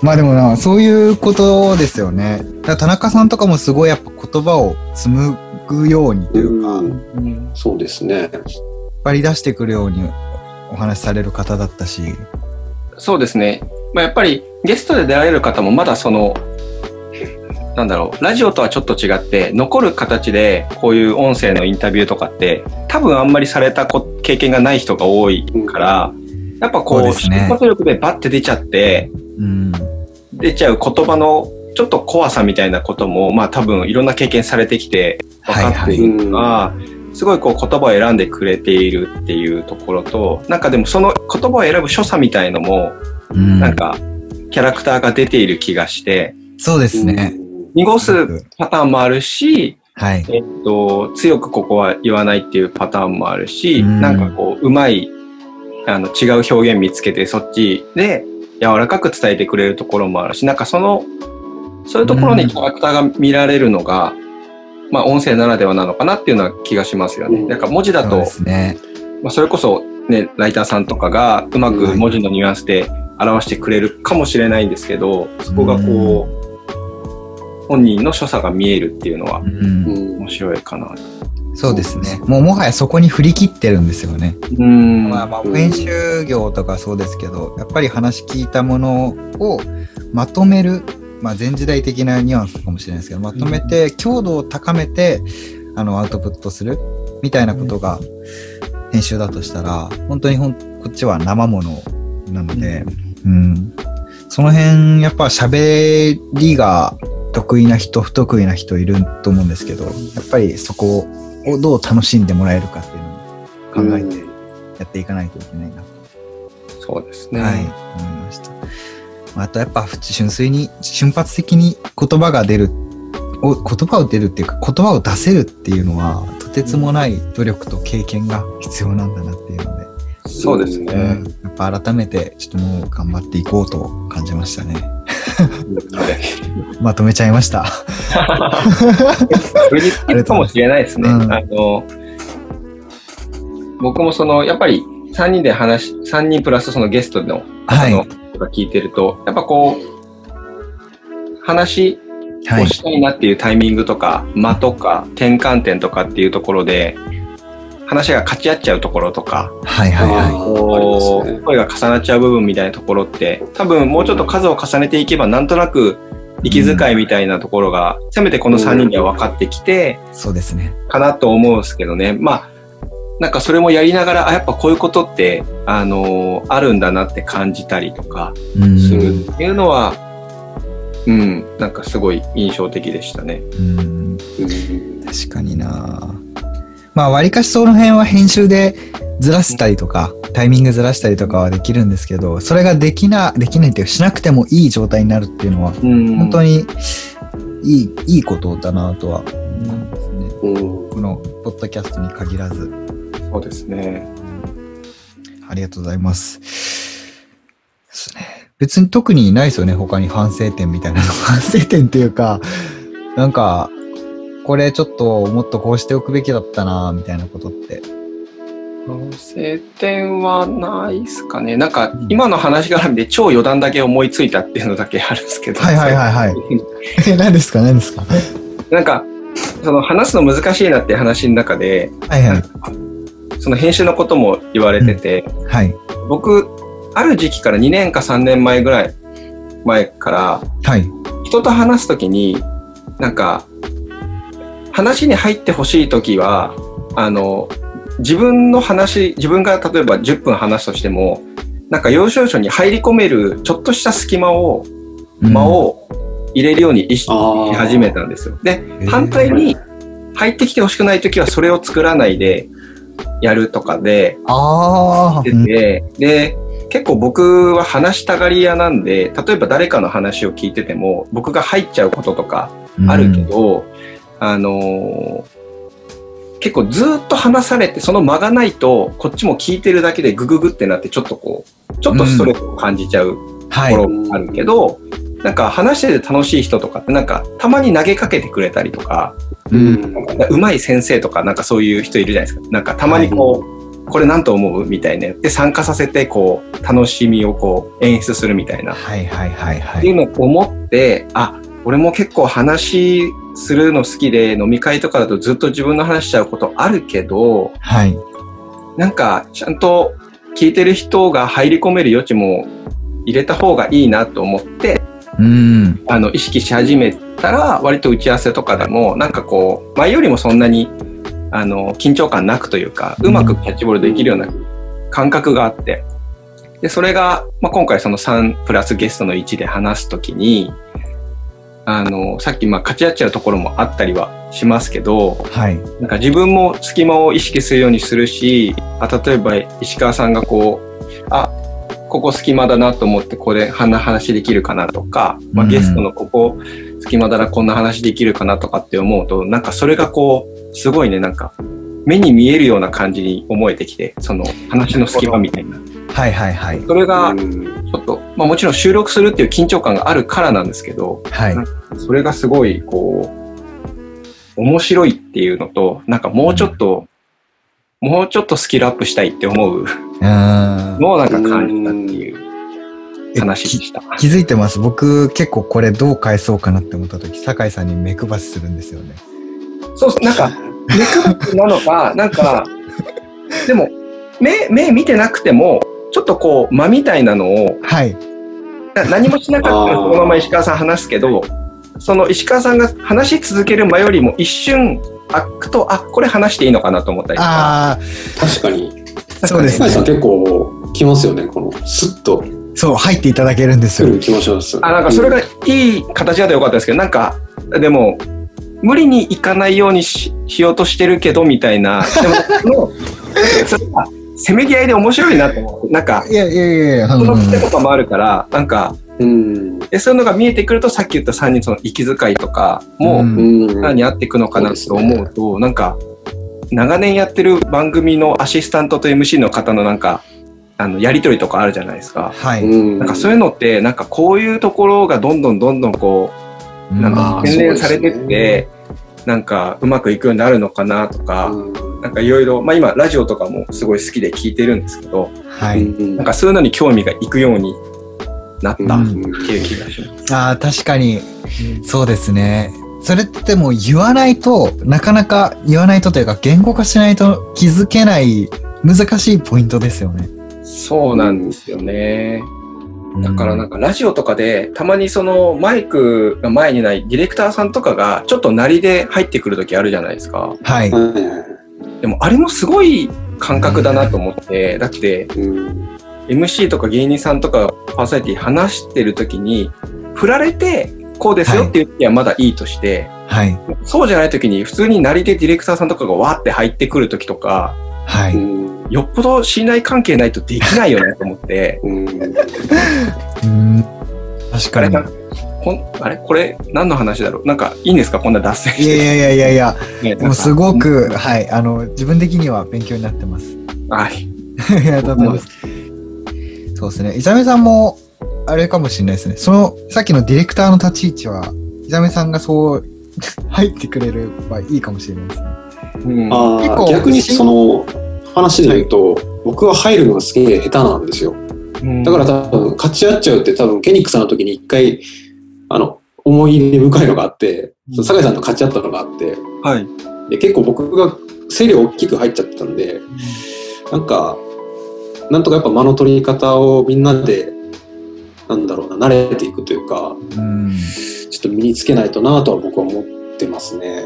まあでもな、そういうことですよね。田中さんとかもすごいやっぱ言葉を紡ぐようにというか、うそうですね。引っ張り出してくるようにお話しされる方だったし。そうですね。まあ、やっぱりゲストで出られる方もまだその、なんだろう、ラジオとはちょっと違って、残る形でこういう音声のインタビューとかって、多分あんまりされたこ経験がない人が多いから、やっぱこう、そうですね瞬発力でバッて出ちゃって、うん。出ちゃう言葉のちょっと怖さみたいなことも、まあ多分いろんな経験されてきて分かっているのが、すごいこう言葉を選んでくれているっていうところと、なんかでもその言葉を選ぶ所作みたいのも、うんなんかキャラクターが出ている気がして、そうですね。濁すパターンもあるし、はい。えっと、強くここは言わないっていうパターンもあるし、うんなんかこう、うまい、あの、違う表現見つけて、そっちで柔らかく伝えてくれるところもあるし、なんかその、そういうところにキャラクターが見られるのが、まあ、音声ならではなのかなっていうのは気がしますよね。うんなんか文字だとね。まあ、それこそね、ライターさんとかがうまく文字のニュアンスで表してくれるかもしれないんですけど、そこがこう、本人の所作が見えるっていうのはうん。うん面白いかな。そうですね。もうもはやそこに振り切ってるんですよね。うん。まあまあ、うん編集業とかそうですけど、やっぱり話聞いたものをまとめるまあ、前時代的なニュアンスかもしれないですけど、まとめて、強度を高めて、あの、アウトプットするみたいなことが編集だとしたら、本当にほん、こっちは生ものなので、うん。その辺、やっぱ喋りが得意な人、不得意な人いると思うんですけど、やっぱりそこをどう楽しんでもらえるかっていうのを考えてやっていかないといけないなとそうですね。はい、思いました。まああとやっぱ純粋に瞬発的に言葉が出るお言葉を出るっていうか言葉を出せるっていうのはとてつもない努力と経験が必要なんだなっていうので、そうですね。うんやっぱ改めてちょっともう頑張っていこうと感じましたね。は いまとめちゃいました。それに尽きるかもしれないですね。うんあの、僕もその、やっぱり3人で話し、3人プラスそのゲストのはい方のとか聞いてると、やっぱこう、話はいを。したいなっていうタイミングとか、間とか、転換点とかっていうところで、話が勝ち合っちゃうところとか、はいはいはあーありこうますね声が重なっちゃう部分みたいなところって、多分もうちょっと数を重ねていけば、なんとなく息遣いみたいなところが、せめてこの3人には分かってきて、い。そうですね。かなと思うんですけどね。まあ、なんかそれもやりながら、あ、やっぱこういうことって、あのあるんだなって感じたりとかうん。するっていうのは、うん、なんかすごい印象的でしたね。うんうん確かになまあ、割かしその辺は編集でずらしたりとか、タイミングずらしたりとかはできるんですけど、それができな、できないっていうか、しなくてもいい状態になるっていうのは、うん本当にいい、いいことだなとは思うんですね。うんこの、ポッドキャストに限らず。そうですね。ありがとうございます。ですね。別に特にないですよね、他に反省点みたいなの。反省点っていうか、なんか、これちょっともっとこうしておくべきだったな、みたいなことって。反省点はないですかね。なんか、今の話絡みで超余談だけ思いついたっていうのだけあるんですけど。はいはいはいはい。え、何ですか？何ですか？なんか、その話すの難しいなっていう話の中で、はいはい。その編集のことも言われてて、はい。僕、ある時期から2年か3年前ぐらい前から、はい。人と話すときに、なんか、話に入ってほしいときは、あの、自分の話、自分が例えば10分話すとしても、なんか要所要所に入り込めるちょっとした隙間を、間を入れるように意識し始めたんですよ。で、ー。反対に入ってきてほしくないときはそれを作らないでやるとかで、ああ、てて、で、結構僕は話したがり屋なんで、例えば誰かの話を聞いてても、僕が入っちゃうこととかあるけど、あのー結構ずーっと話されて、その間がないと、こっちも聞いてるだけでグググってなって、ちょっとこう、ちょっとストレスを感じちゃうはい。ところもあるけど、なんか話してて楽しい人とかって、なんかたまに投げかけてくれたりとか、うんうまい先生とか、なんかそういう人いるじゃないですか。なんかたまにこう、これなんと思うみたいなやって参加させて、こう、楽しみをこう、演出するみたいな。はいはいはいはい。っていうのを思って、あ、俺も結構話するの好きで、飲み会とかだとずっと自分の話しちゃうことあるけど、はい。なんかちゃんと聞いてる人が入り込める余地も入れた方がいいなと思って、うん。あの、意識し始めたら、割と打ち合わせとかでも、なんかこう、前よりもそんなに、あの、緊張感なくというか、うまくキャッチボールできるような感覚があって、で、それが、まあ、今回その3プラスゲストの1で話すときに、あの、さっき、まあ、勝ち合っちゃうところもあったりはしますけど、はい。なんか自分も隙間を意識するようにするし、あ例えば石川さんがこう、あ、ここ隙間だなと思ってこれ、こんな話できるかなとか、まあ、うんゲストのここ隙間だなこんな話できるかなとかって思うと、なんかそれがこう、すごいね、なんか目に見えるような感じに思えてきて、その話の隙間みたいな。はいはいはい。それがちうんょっと、まあもちろん収録するっていう緊張感があるからなんですけど、はい。それがすごい、こう、面白いっていうのと、なんかもうちょっと、もうちょっとスキルアップしたいって思う。のをなんか感じたっていうえ話でした。気づいてます？僕結構これどう返そうかなって思った時、酒井さんに目配しするんですよね。そうなんか、目配りなのか、なんか、でも、目、目見てなくても、ちょっとこう、間みたいなのを、はい。な何もしなかったらそのまま石川さん話すけど、その石川さんが話し続ける前よりも一瞬開くと、あ、これ話していいのかなと思ったりとか。ああ、確かに。そうですね。結構来ますよね、このスッとそう、入っていただけるんですよ。来る気もします。あ、なんかそれがいい形だとよかったですけど、なんか、でも、無理にいかないようにししようとしてるけど、みたいな。でも、その それが、せめぎ合いで面白いなと思う。なんか、いやいやいやうんうんその癖とかもあるから、なんか、うん。でそういうのが見えてくると、さっき言った3人その息遣いとかも。何に合っていくのかなと思うと、なんか、長年やってる番組のアシスタントと MC の方のなんか、あの、やりとりとかあるじゃないですか。はい。うん。なんかそういうのって、なんかこういうところがどんどんどんどんこう、なんあかー洗練されてって、なんかうまくいくようになるのかなとか、うんなんかいろいろ、まあ今ラジオとかもすごい好きで聞いてるんですけど、はい。うんなんかそういうのに興味がいくようになったうんっていう気がします。ああ、確かに、そうですね。それってでも言わないと、なかなか言わないとというか、言語化しないと気づけない難しいポイントですよね。そうなんですよね。だからなんか、かラジオとかでたまにそのマイクが前にないディレクターさんとかがちょっと鳴りで入ってくる時あるじゃないですか。はいでもあれもすごい感覚だなと思って、だってうん。MC とか芸人さんとかパーソナリティ話してる時に振られてこうですよっていう時はまだいいとして、はい。そうじゃない時に普通に鳴りでディレクターさんとかがわーって入ってくる時とか、はい。うんよっぽど信頼関係ないとできないよねと思って、うん。うん。確かに。あれこれ何の話だろう？なんかいいんですか？こんな脱線して。いやいやいやいやいや、ねもうすごく、はい。あの、自分的には勉強になってます。はい。ありがとうございます。そうですね。イザメさんも、あれかもしれないですね。その、さっきのディレクターの立ち位置は、イザメさんがそう、入ってくれればいいかもしれないですね。うんあ結構あ、逆にその話で言うと、僕は入るのがすげえ下手なんですよ。うんだから多分、勝ち合っちゃうって多分、ケニックさんの時に一回、あの、思い入れ深いのがあって、酒井さんと勝ち合ったのがあって、はい。で結構僕が声量大きく入っちゃってたんで、なんか、なんとかやっぱ間の取り方をみんなで、なんだろうな、慣れていくというか、うん。ちょっと身につけないとなとは僕は思ってますね。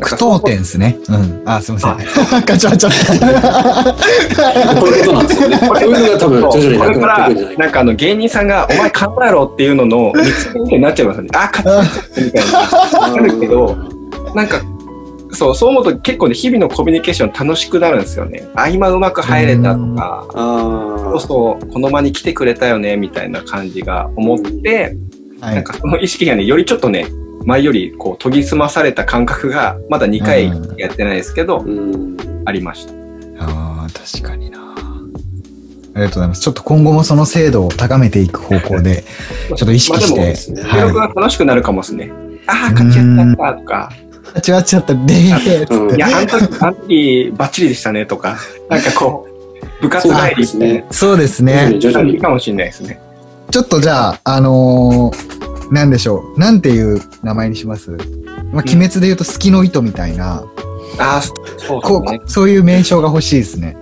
句読点ですね。うん。あ、すみません。ガチャガチャこういうことなんですよね。こういうのが多分徐々にこれかなくなってくんじゃないかなんかあの芸人さんが、お前考えろっていうのの、見つけみたいになっちゃいますよね。あ、勝ちみたいな。な。あるけどなんか、そう、そう思うと結構ね、日々のコミュニケーション楽しくなるんですよね。あ、今うまく入れたとか、あそうそう、この場に来てくれたよね、みたいな感じが思って、はい。なんかその意識がね、よりちょっとね、前よりこう研ぎ澄まされた感覚が、まだ2回やってないですけど、あ、りました。ああ、確かにな。ありがとうございます。ちょっと今後もその精度を高めていく方向で、ちょっと意識して。まあでもね記録はが楽しくなるかもですね。ああ、勝ちやったとか、い。違っちゃった。でうんいや、あの時、あの時、バッチリでしたねとか、なんかこう、部活帰りですね。そうですねに。徐々に。いいかもしれないですね。ちょっとじゃあ、あのーなんでしょう。なんていう名前にします？まあ、鬼滅で言うと月の糸みたいな、ああ、そうね。う、そういう名称が欲しいですね。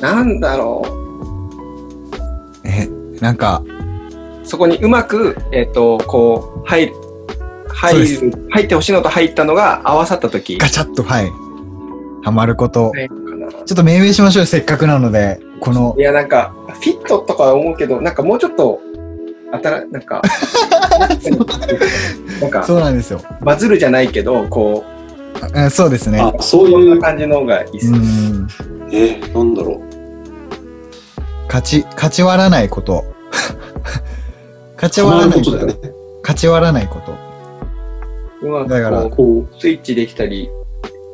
なんだろえ、なんか、う。そこにうまく、えっ、と、こう、入る、入る、入ってほしいのと入ったのが合わさった時ガチャッと、はい。ハマること。はい。ちょっと命名しましょうよ、せっかくなので。このい、や、なんか、フィットとかは思うけど、なんかもうちょっと、あたら、なんか、なんか、そうなんですよ。バズるじゃないけど、こあそうですね。あ、そういな、感じの方がいいっすうね。ん。え、なんだろう。勝ち、勝ち割らないこと。勝ち割らないこと。勝ち割らないこと。うまだからくここう、スイッチできたり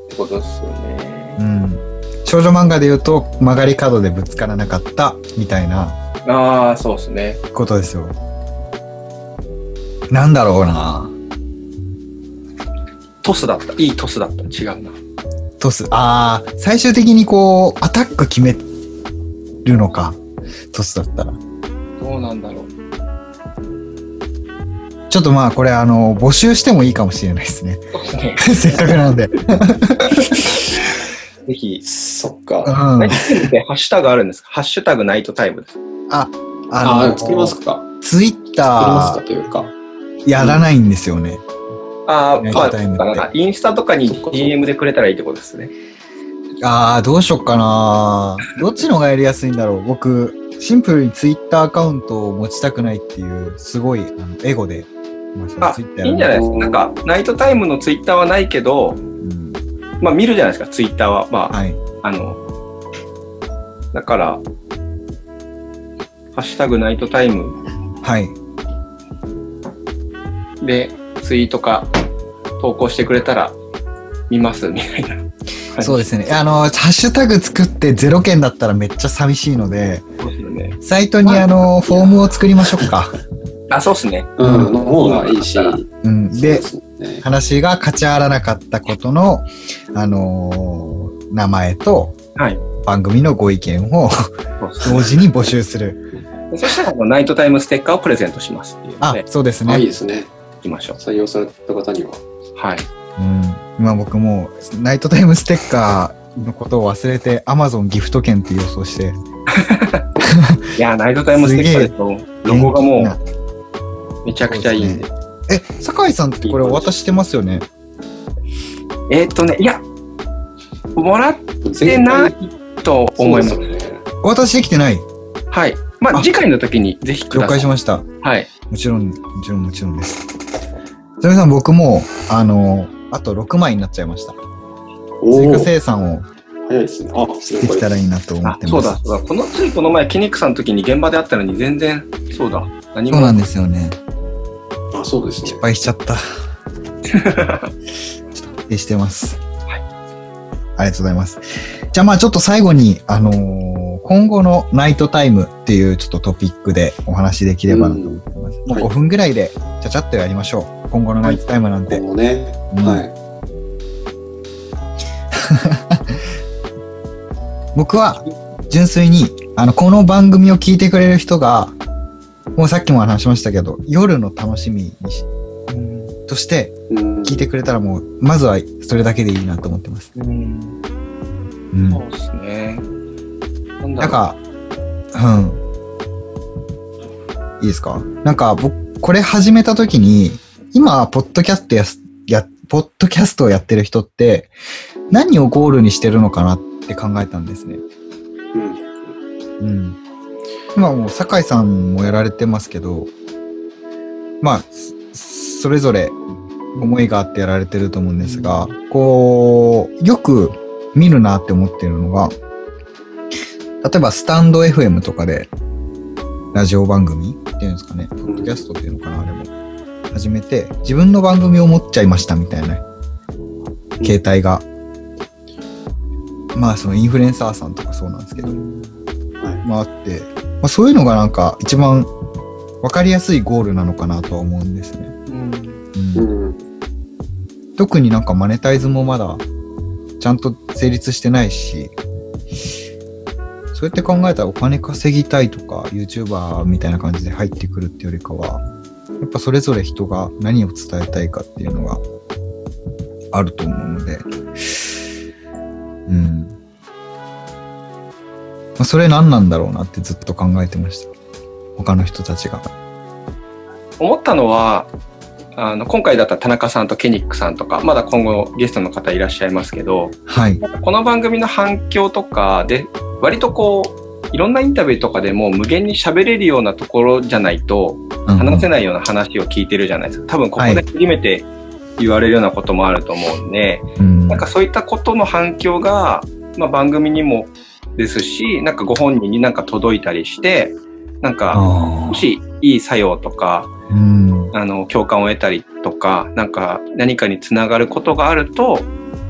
ってことですよね。うん。少女漫画で言うと、曲がり角でぶつからなかった、みたいなああ、そうですね。ことですよ。なんだろうなトスだった。いいトスだった。違うな。トス。ああ、最終的にこう、アタック決めるのか。トスだったら。どうなんだろう。ちょっとまあ、これあの、募集してもいいかもしれないですね。せっかくなので。ぜひう。、そっか。うんハッシュタグあるんですか？ハッシュタグナイトタイムです。ああ、作りますか。ツイッ作りますかタというか。ーやらないんですよね。ああ、ナイトタイムってまあ、インスタとかに DM でくれたらいいってことですね。ああ、どうしよっかな。どっちの方がやりやすいんだろう。僕、シンプルにツイッターアカウントを持ちたくないっていう、すごい、あのエゴで。まあ、いいんじゃないですか？なんか、ナイトタイムのツイッターはないけど、うんまあ見るじゃないですか、ツイッターは。まあ、はい。あの、だから、ハッシュタグナイトタイムはい。でツイートか投稿してくれたら見ますみたいな。そうですね。あの、ハッシュタグ作ってゼロ件だったらめっちゃ寂しいので、ですね。サイトにあの、フォームを作りましょうか。あ、そうっすね。うん、の方がいいし。うん。で。話が勝ち合わなかったことの、あのー名前とはい。番組のご意見を同時に募集する。そしたらナイトタイムステッカーをプレゼントしますっていうのあで、、そうですあ、いいね。ですね。いきましょう。採用された方には。はい。うん。今僕もう、ナイトタイムステッカーのことを忘れて、Amazon ギフト券って予想して、いや、ナイトタイムステッカーですと、ロゴがも元う、めちゃくちゃいいんで。え、酒井さんってこれお渡ししてますよね？えーっとね、いや、もらって前ない回と思います。お渡しできてない？はい。まあ、あ次回の時にぜひく了ださい。解しました。はい。もちろん、もちろん、もちろんです。それさん、僕も、あの、あと6枚になっちゃいました。お追加お、生産を早いですね。あ、できたらいいなと思あっ、てます。そうだ、そうだ。このついこの前、キニックさんの時に現場で会ったのに全然、そうだ。何も。そうなんですよね。あ、そうですね失。敗しちゃった。ちょっと反省してます。はいありがとうございます。じゃあまあちょっと最後に、あのー今後のナイトタイムっていうちょっとトピックでお話できればなと思ってます。もうはい5分ぐらいでちゃちゃっとやりましょう。今後のナイトタイムなんて。今後ね。うんはい。僕は純粋に、あの、この番組を聞いてくれる人が、もうさっきも話しましたけど、夜の楽しみにしとしてうん聞いてくれたらもう、まずはそれだけでいいなと思ってます。うん。うんそうですね。なんか、うん。いいですか？なんか僕、これ始めた時に、今、ポッドキャストやす、や、ポッドキャストをやってる人って、何をゴールにしてるのかなって考えたんですね。うんうん。今もう、酒井さんもやられてますけど、まあ、そそれぞれ思いがあってやられてると思うんですが、こう、よく見るなって思ってるのが、例えばスタンド FM とかで、ラジオ番組っていうんですかね、ポッドキャストっていうのかな、あれも。始めて、自分の番組を持っちゃいましたみたいな、携帯が。まあ、そのインフルエンサーさんとかそうなんですけど、はい。まああって、まあ、そういうのがなんか一番わかりやすいゴールなのかなとは思うんですね。うんうんうん。特になんかマネタイズもまだちゃんと成立してないし、そうやって考えたらお金稼ぎたいとか YouTuber みたいな感じで入ってくるってよりかは、やっぱそれぞれ人が何を伝えたいかっていうのがあると思うので、うん。まあ、それ何なんだろうなってずっと考えてました。他の人たちが。思ったのは、あの、今回だったら田中さんとケニックさんとか、まだ今後ゲストの方いらっしゃいますけど、はい。この番組の反響とかで、割とこう、いろんなインタビューとかでも無限に喋れるようなところじゃないと、話せないような話を聞いてるじゃないですか。多分ここで初めて言われるようなこともあると思うんで、うんなんかそういったことの反響が、まあ、番組にもですし、なんかご本人になんか届いたりして、なんか、あもしいい作用とか、ーうん。あの、共感を得たりとか、なんか何かにつながることがあると、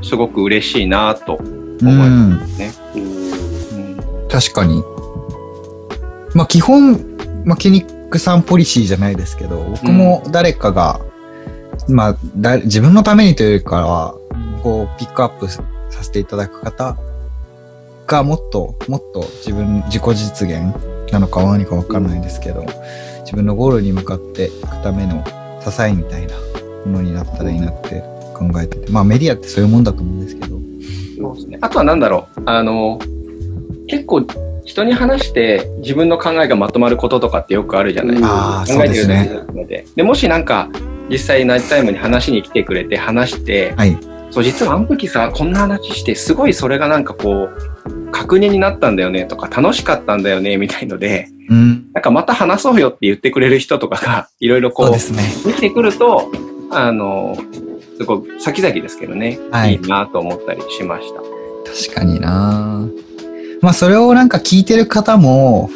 すごく嬉しいなと思いうん。ますね。うんうん確かに。まあ基本、まあケニックさんポリシーじゃないですけど、僕も誰かが、まあだ、自分のためにというよりかは、こう、ピックアップさせていただく方がもっと、もっと自分、自己実現なのか何かわかんないですけど、自分のゴールに向かっていくための支えみたいなものになったらいいなって考えてて、まあメディアってそういうもんだと思うんですけど、そうですね。あとはなんだろう。あの、結構人に話して自分の考えがまとまることとかってよくあるじゃないですか。考えてるだけなので。で、もしなんか、実際ナイトタイムに話に来てくれて話して、はい。そう、実はあの時さ、こんな話して、すごいそれがなんかこう、確認になったんだよねとか、楽しかったんだよねみたいので、うん。なんかまた話そうよって言ってくれる人とかが、いろいろこうそうで、すね。できてくると、あの、すごい先々ですけどね、はいいいなと思ったりしました。確かになまあそれをなんか聞いてる方も、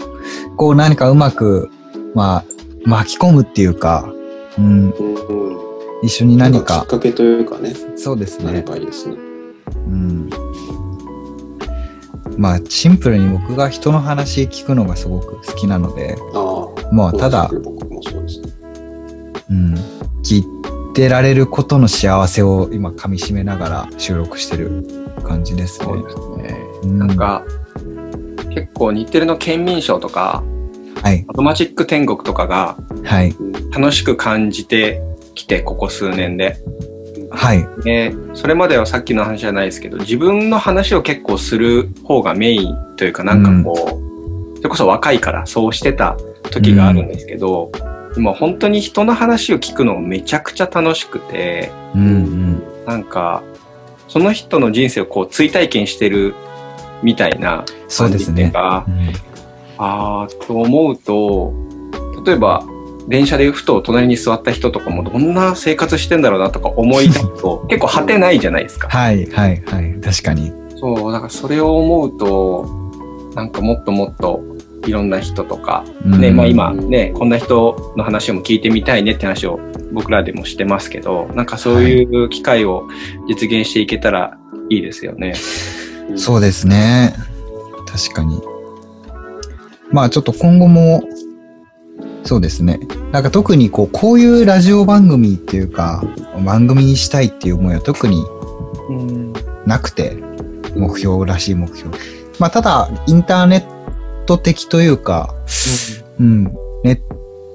こう何かうまく、まあ巻き込むっていうか、うん、うんうん。一緒に何かきっか、かけというかね、そうですなれね。ばいいですね。うん。まあシンプルに僕が人の話聞くのがすごく好きなので。まあただ、うん、聞いてられることの幸せを今噛み締めながら収録してる感じですね。そうですね。うんなんか、結構日テレの県民賞とか、はい、アドマチック天国とかがはい、うん楽しく感じてきて、ここ数年で。はい、で、それまではさっきの話じゃないですけど、自分の話を結構する方がメインというか、なんかこう、それこそ若いからそうしてた時があるんですけど、今本当に人の話を聞くのめちゃくちゃ楽しくて、うん、うん。なんか、その人の人生をこう追体験してるみたいなそうですね。感じっていうかうんあーと思うと、例えば、電車でふと隣に座った人とかもどんな生活してんだろうなとか思い出すと 結構果てないじゃないですか。はい、はい、はい。確かに。そう、だからそれを思うと、なんかもっともっといろんな人とか、ね、うんまあ今ね、こんな人の話も聞いてみたいねって話を僕らでもしてますけど、なんかそういう機会を実現していけたらいいですよね。そうですね。確かに。まあちょっと今後も、そうですね。なんか特にこう、こういうラジオ番組っていうか、番組にしたいっていう思いは特になくて、目標らしい目標。まあただ、インターネット的というか、うん、ネッ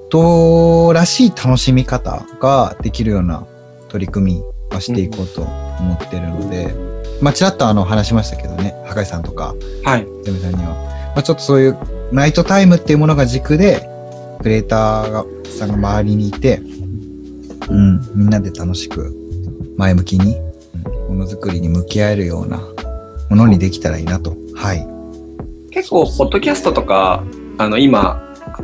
トらしい楽しみ方ができるような取り組みはしていこうと思ってるので、まあちらっとあの話しましたけどね、破壊さんとか、はい。ゼミさんには、まあ、ちょっとそういうナイトタイムっていうものが軸で、クリエイターがさんが周りにいて、うん、みんなで楽しく前向きに、うんものづくりに向き合えるようなものにできたらいいなと。はい。結構、ポッドキャストとか、あの、今、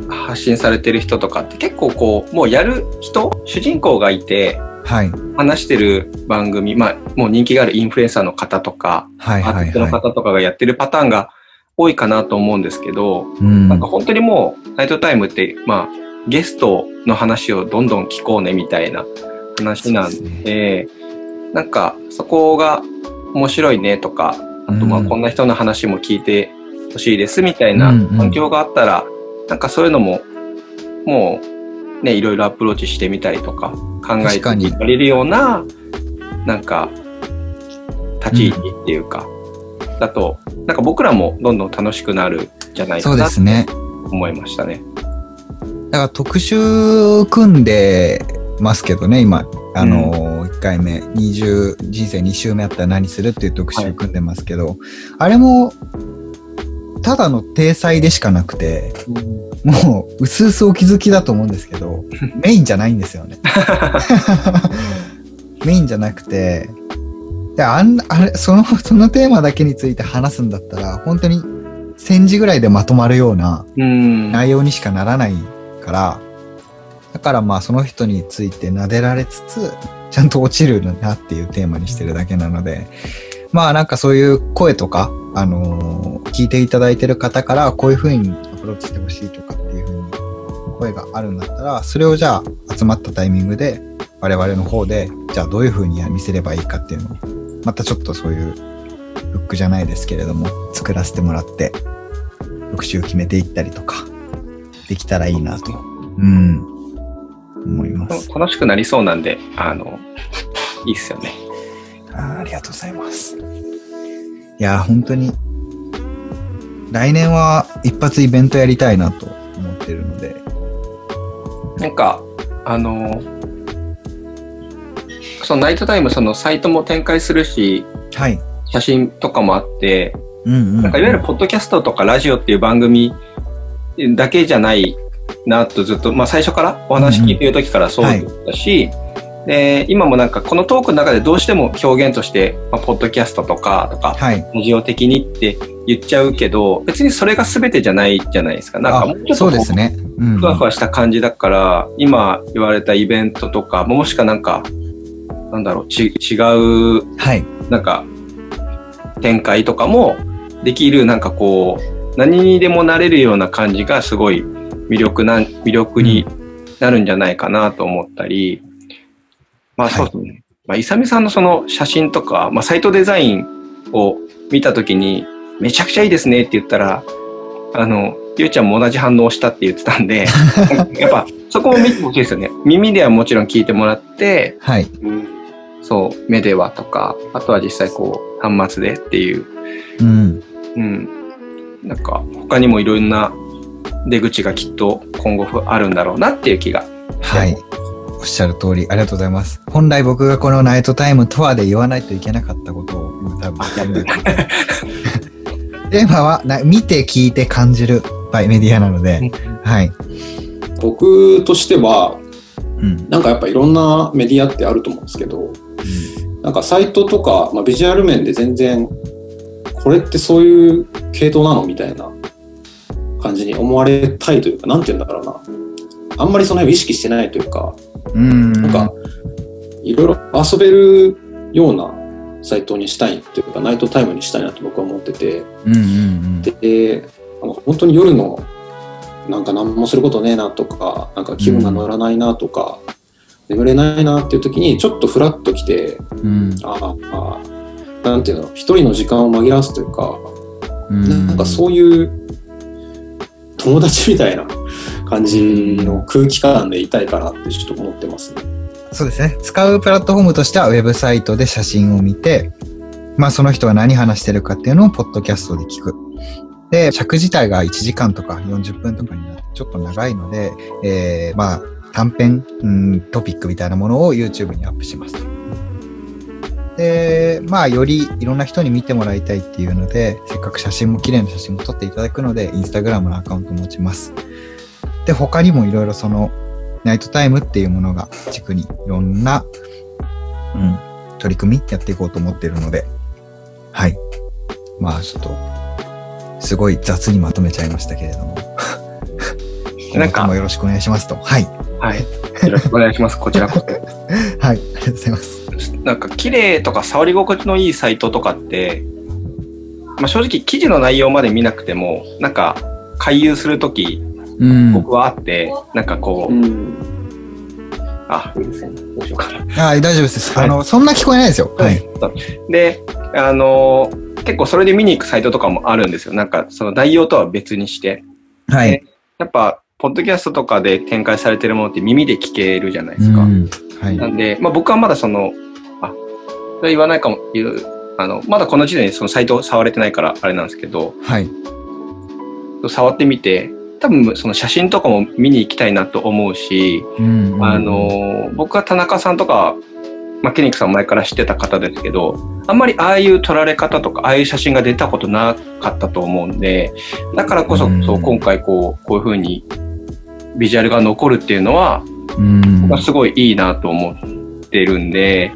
発信されてる人とかって結構こう、もうやる人、主人公がいて、はい。話してる番組、まあ、もう人気があるインフルエンサーの方とか、はいアーティストのはいは方とかがやってるパターンが多いかなと思うんですけど、い。うん。なんか本当にもう、ナイトタイムって、まあ、ゲストの話をどんどん聞こうねみたいな話なんですで、なんかそこが面白いねとか、あとまあうんこんな人の話も聞いてほしいですみたいなうんうん環境があったら、なんかそういうのも、もうね、いろいろアプローチしてみたりとか、考えていかれるような、なんか、立ち位置っていうか、だと、なんか僕らもどんどん楽しくなるんじゃないそかなとうですね。思いましたね。だから特集組んでますけどね、今。あのー、1回目、20、人生2周目あったら何するっていう特集組んでますけど、あれも、ただの体裁でしかなくて、もう、うすうすお気づきだと思うんですけど、メインじゃないんですよね。メインじゃなくて、であんあれその、そのテーマだけについて話すんだったら、本当に1000字ぐらいでまとまるようなうん。内容にしかならないから、だからまあその人について撫でられつつ、ちゃんと落ちるなっていうテーマにしてるだけなので、まあなんかそういう声とか、あのー聞いていただいてる方からこういう風にアプローチしてほしいとかっていう風に声があるんだったら、それをじゃあ集まったタイミングで我々の方で、じゃあどういう風に見せればいいかっていうのを、またちょっとそういうフックじゃないですけれども、作らせてもらって、復習決めていったりとか、できたらいいなと、うん、思います。楽しくなりそうなんで、あの、いいっすよね。あーありがとうございます。いやー、本当に、来年は一発イベントやりたいなと思ってるので、なんか、あの、そのナイトタイム、そのサイトも展開するし、はい。写真とかもあって、うんうん。なんかいわゆるポッドキャストとかラジオっていう番組だけじゃないなとずっと、まあ最初からお話聞いてる時からそうだったし、で、今もなんかこのトークの中でどうしても表現として、まあ、ポッドキャストとか、とか、はい。ラジオ的にって言っちゃうけど、別にそれが全てじゃないじゃないですか。なんかもうちょっとそうですね。うんふわふわした感じだから、今言われたイベントとか、もしくはなんか、なんだろう、ち違うはい。なんか、展開とかもできる、なんかこう、何にでもなれるような感じがすごい魅力な、魅力になるんじゃないかなと思ったり、まあそうですね。まあ、イサミさんのその写真とか、まあ、サイトデザインを見たときに、めちゃくちゃいいですねって言ったら、あの、ゆうちゃんも同じ反応をしたって言ってたんで、やっぱそこも見てほしいですよね。耳ではもちろん聞いてもらって、はい。うんそう、目ではとか、あとは実際こう、端末でっていう、うん。うん。なんか、他にもいろんな出口がきっと今後あるんだろうなっていう気が。はい。おっしゃる通り、ありがとうございます。本来僕がこのナイトタイムとはで言わないといけなかったことを今多分言ってるんだけど テーマはな見て聞いて感じるバイメディアなので、はい。僕としては、うん。なんかやっぱいろんなメディアってあると思うんですけど、なんかサイトとか、まあ、ビジュアル面で全然、これってそういう系統なのみたいな感じに思われたいというか、なんて言うんだろうな。あんまりその辺を意識してないというか、うん。なんか、いろいろ遊べるようなサイトにしたいというか、ナイトタイムにしたいなと僕は思ってて、うんうんうん。で、あの本当に夜のなんか何もすることねえなとか、なんか気分が乗らないなとか、眠れないなっていう時にちょっとフラッと来て、うん。ああ、ああなんていうの、一人の時間を紛らわすというか、うん。なんかそういう友達みたいな 感じの空気感でいたいかなってちょっと思ってますね。そうですね。使うプラットフォームとしてはウェブサイトで写真を見て、まあその人が何話してるかっていうのをポッドキャストで聞く。で、尺自体が1時間とか40分とかになってちょっと長いので、えー、まあ短編、うん、トピックみたいなものを YouTube にアップします。で、まあよりいろんな人に見てもらいたいっていうので、せっかく写真も綺麗な写真も撮っていただくので、Instagram のアカウントを持ちます。で、他にもいろいろその、ナイトタイムっていうものが軸にいろんな、うん、取り組みやっていこうと思っているので、はい。まあちょっと、すごい雑にまとめちゃいましたけれども。なんかもよろしくお願いしますと。はい。はい。よろしくお願いします。こちらこそ。はい。ありがとうございます。なんか綺麗とか触り心地のいいサイトとかって、まあ、正直記事の内容まで見なくても、なんか回遊するときうん。僕はあって、なんかこう、ん。あ、すいませんどうしようかな。あ大丈夫です。はいあの、そんな聞こえないですよ。はい。で、あのー結構それで見に行くサイトとかもあるんですよ。なんかその内容とは別にして。はい。やっぱ、ポッドキャストとかで展開されてるものって耳で聞けるじゃないですか。うんはい。なんで、まあ僕はまだその、あ、それ言わないかも、言う、あの、まだこの時点でそのサイトを触れてないからあれなんですけど、はい。触ってみて、多分その写真とかも見に行きたいなと思うし、うんあ、の、僕は田中さんとか、まあ、ケニックさん前から知ってた方ですけど、あんまりああいう撮られ方とか、ああいう写真が出たことなかったと思うんで、だからこそ、うんそう今回こう、こういう風にビジュアルが残るっていうのは、うん僕はすごいいいなと思ってるんで、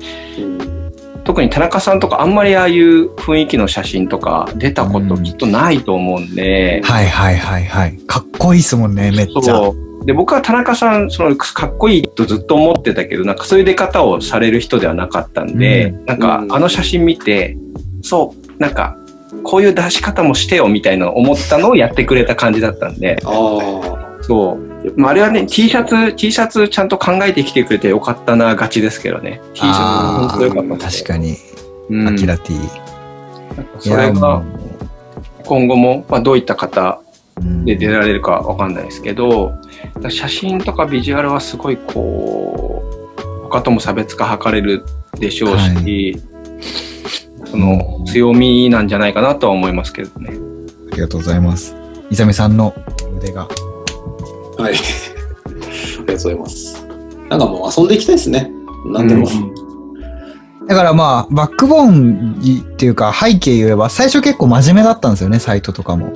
特に田中さんとかあんまりああいう雰囲気の写真とか出たこときっとないと思うんで、はいはいはいはい。かっこいいっすもんね、めっちゃ。で、僕は田中さん、その、かっこいいとずっと思ってたけど、なんかそういう出方をされる人ではなかったんで、うなんかうんあの写真見て、そう、なんか、こういう出し方もしてよみたいなのを思ったのをやってくれた感じだったんで、ああ。そう。まあ、あれはね、T シャツ、T シャツちゃんと考えてきてくれてよかったな、ガチですけどね。T シャツ、あ本当よかったー確かに。うんアキラ T。それが今後も、まあ、どういった方うんで出られるかわかんないですけど、写真とかビジュアルはすごいこう、他とも差別化図れるでしょうし、はその強みなんじゃないかなとは思いますけどね。ありがとうございます。イザミさんの腕が。はい。ありがとうございます。なんかもう遊んでいきたいですね。何でも。うんいだからまあ、バックボーンっていうか背景言えば、最初結構真面目だったんですよね、サイトとかも。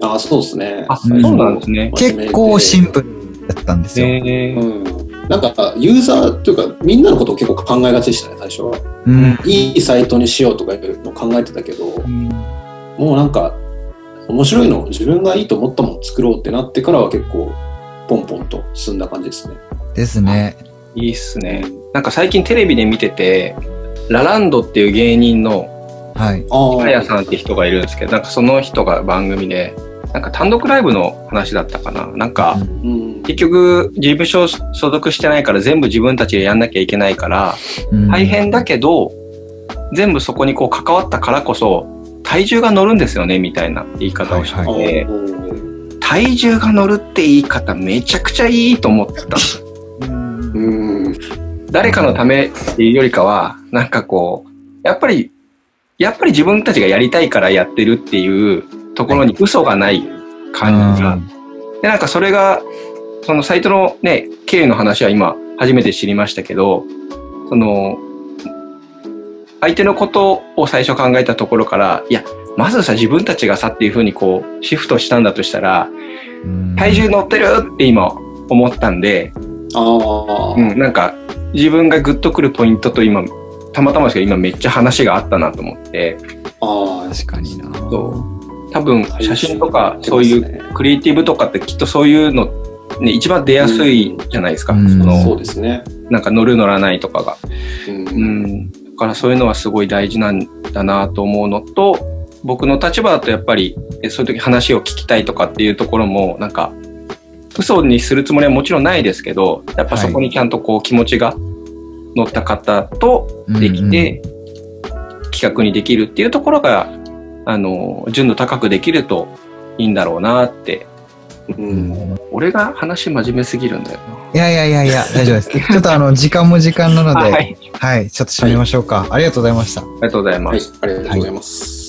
あ、そうですね。あ、そうなんですね。結構シンプルだったんですよ。えーうん。なんか、ユーザーというか、みんなのことを結構考えがちでしたね、最初は。うん。いいサイトにしようとかいうのを考えてたけど、もうなんか、面白いの、自分がいいと思ったものを作ろうってなってからは結構、ポンポンと進んだ感じですね。ですね。いいっすね。なんか最近テレビで見てて、ラランドっていう芸人のはい。ああやさんって人がいるんですけど、なんかその人が番組で、なんか単独ライブの話だったかな。なんか、うん。結局事務所所属してないから全部自分たちでやんなきゃいけないから、うん大変だけど、全部そこにこう関わったからこそ、体重が乗るんですよね、みたいな言い方をしてて、はいはい体重が乗るって言い方めちゃくちゃいいと思った。うん。誰かのためっていうよりかは、なんかこう、やっぱり、やっぱり自分たちがやりたいからやってるっていうところに嘘がない感じが。で、なんかそれが、そのサイトのね、経緯の話は今初めて知りましたけど、その、相手のことを最初考えたところから、いや、まずさ、自分たちがさっていうふうにこう、シフトしたんだとしたら、うん体重乗ってるって今思ったんで、ああ、うん、なんか自分がグッとくるポイントと今、たまたまですけど今めっちゃ話があったなと思って、ああ、確かにな。そう多分写真とかそういうクリエイティブとかってきっとそういうの、ね、一番出やすいじゃないですか。うんそのそうですね。なんか乗る乗らないとかが。う。うんん。だからそういうのはすごい大事なんだなと思うのと、僕の立場だとやっぱり、えそういう時話を聞きたいとかっていうところも、なんか、嘘にするつもりはもちろんないですけど、やっぱそこにちゃんとこう気持ちが乗った方とできて、企画にできるっていうところが、あの、純度高くできるといいんだろうなって。うん。俺が話真面目すぎるんだよいやいやいやいや、大丈夫です。ちょっとあの、時間も時間なのな。で、ははいい、ちょっと締めましょうか。ありがとうございました。ありがとうございます。はい、ありがとうございます。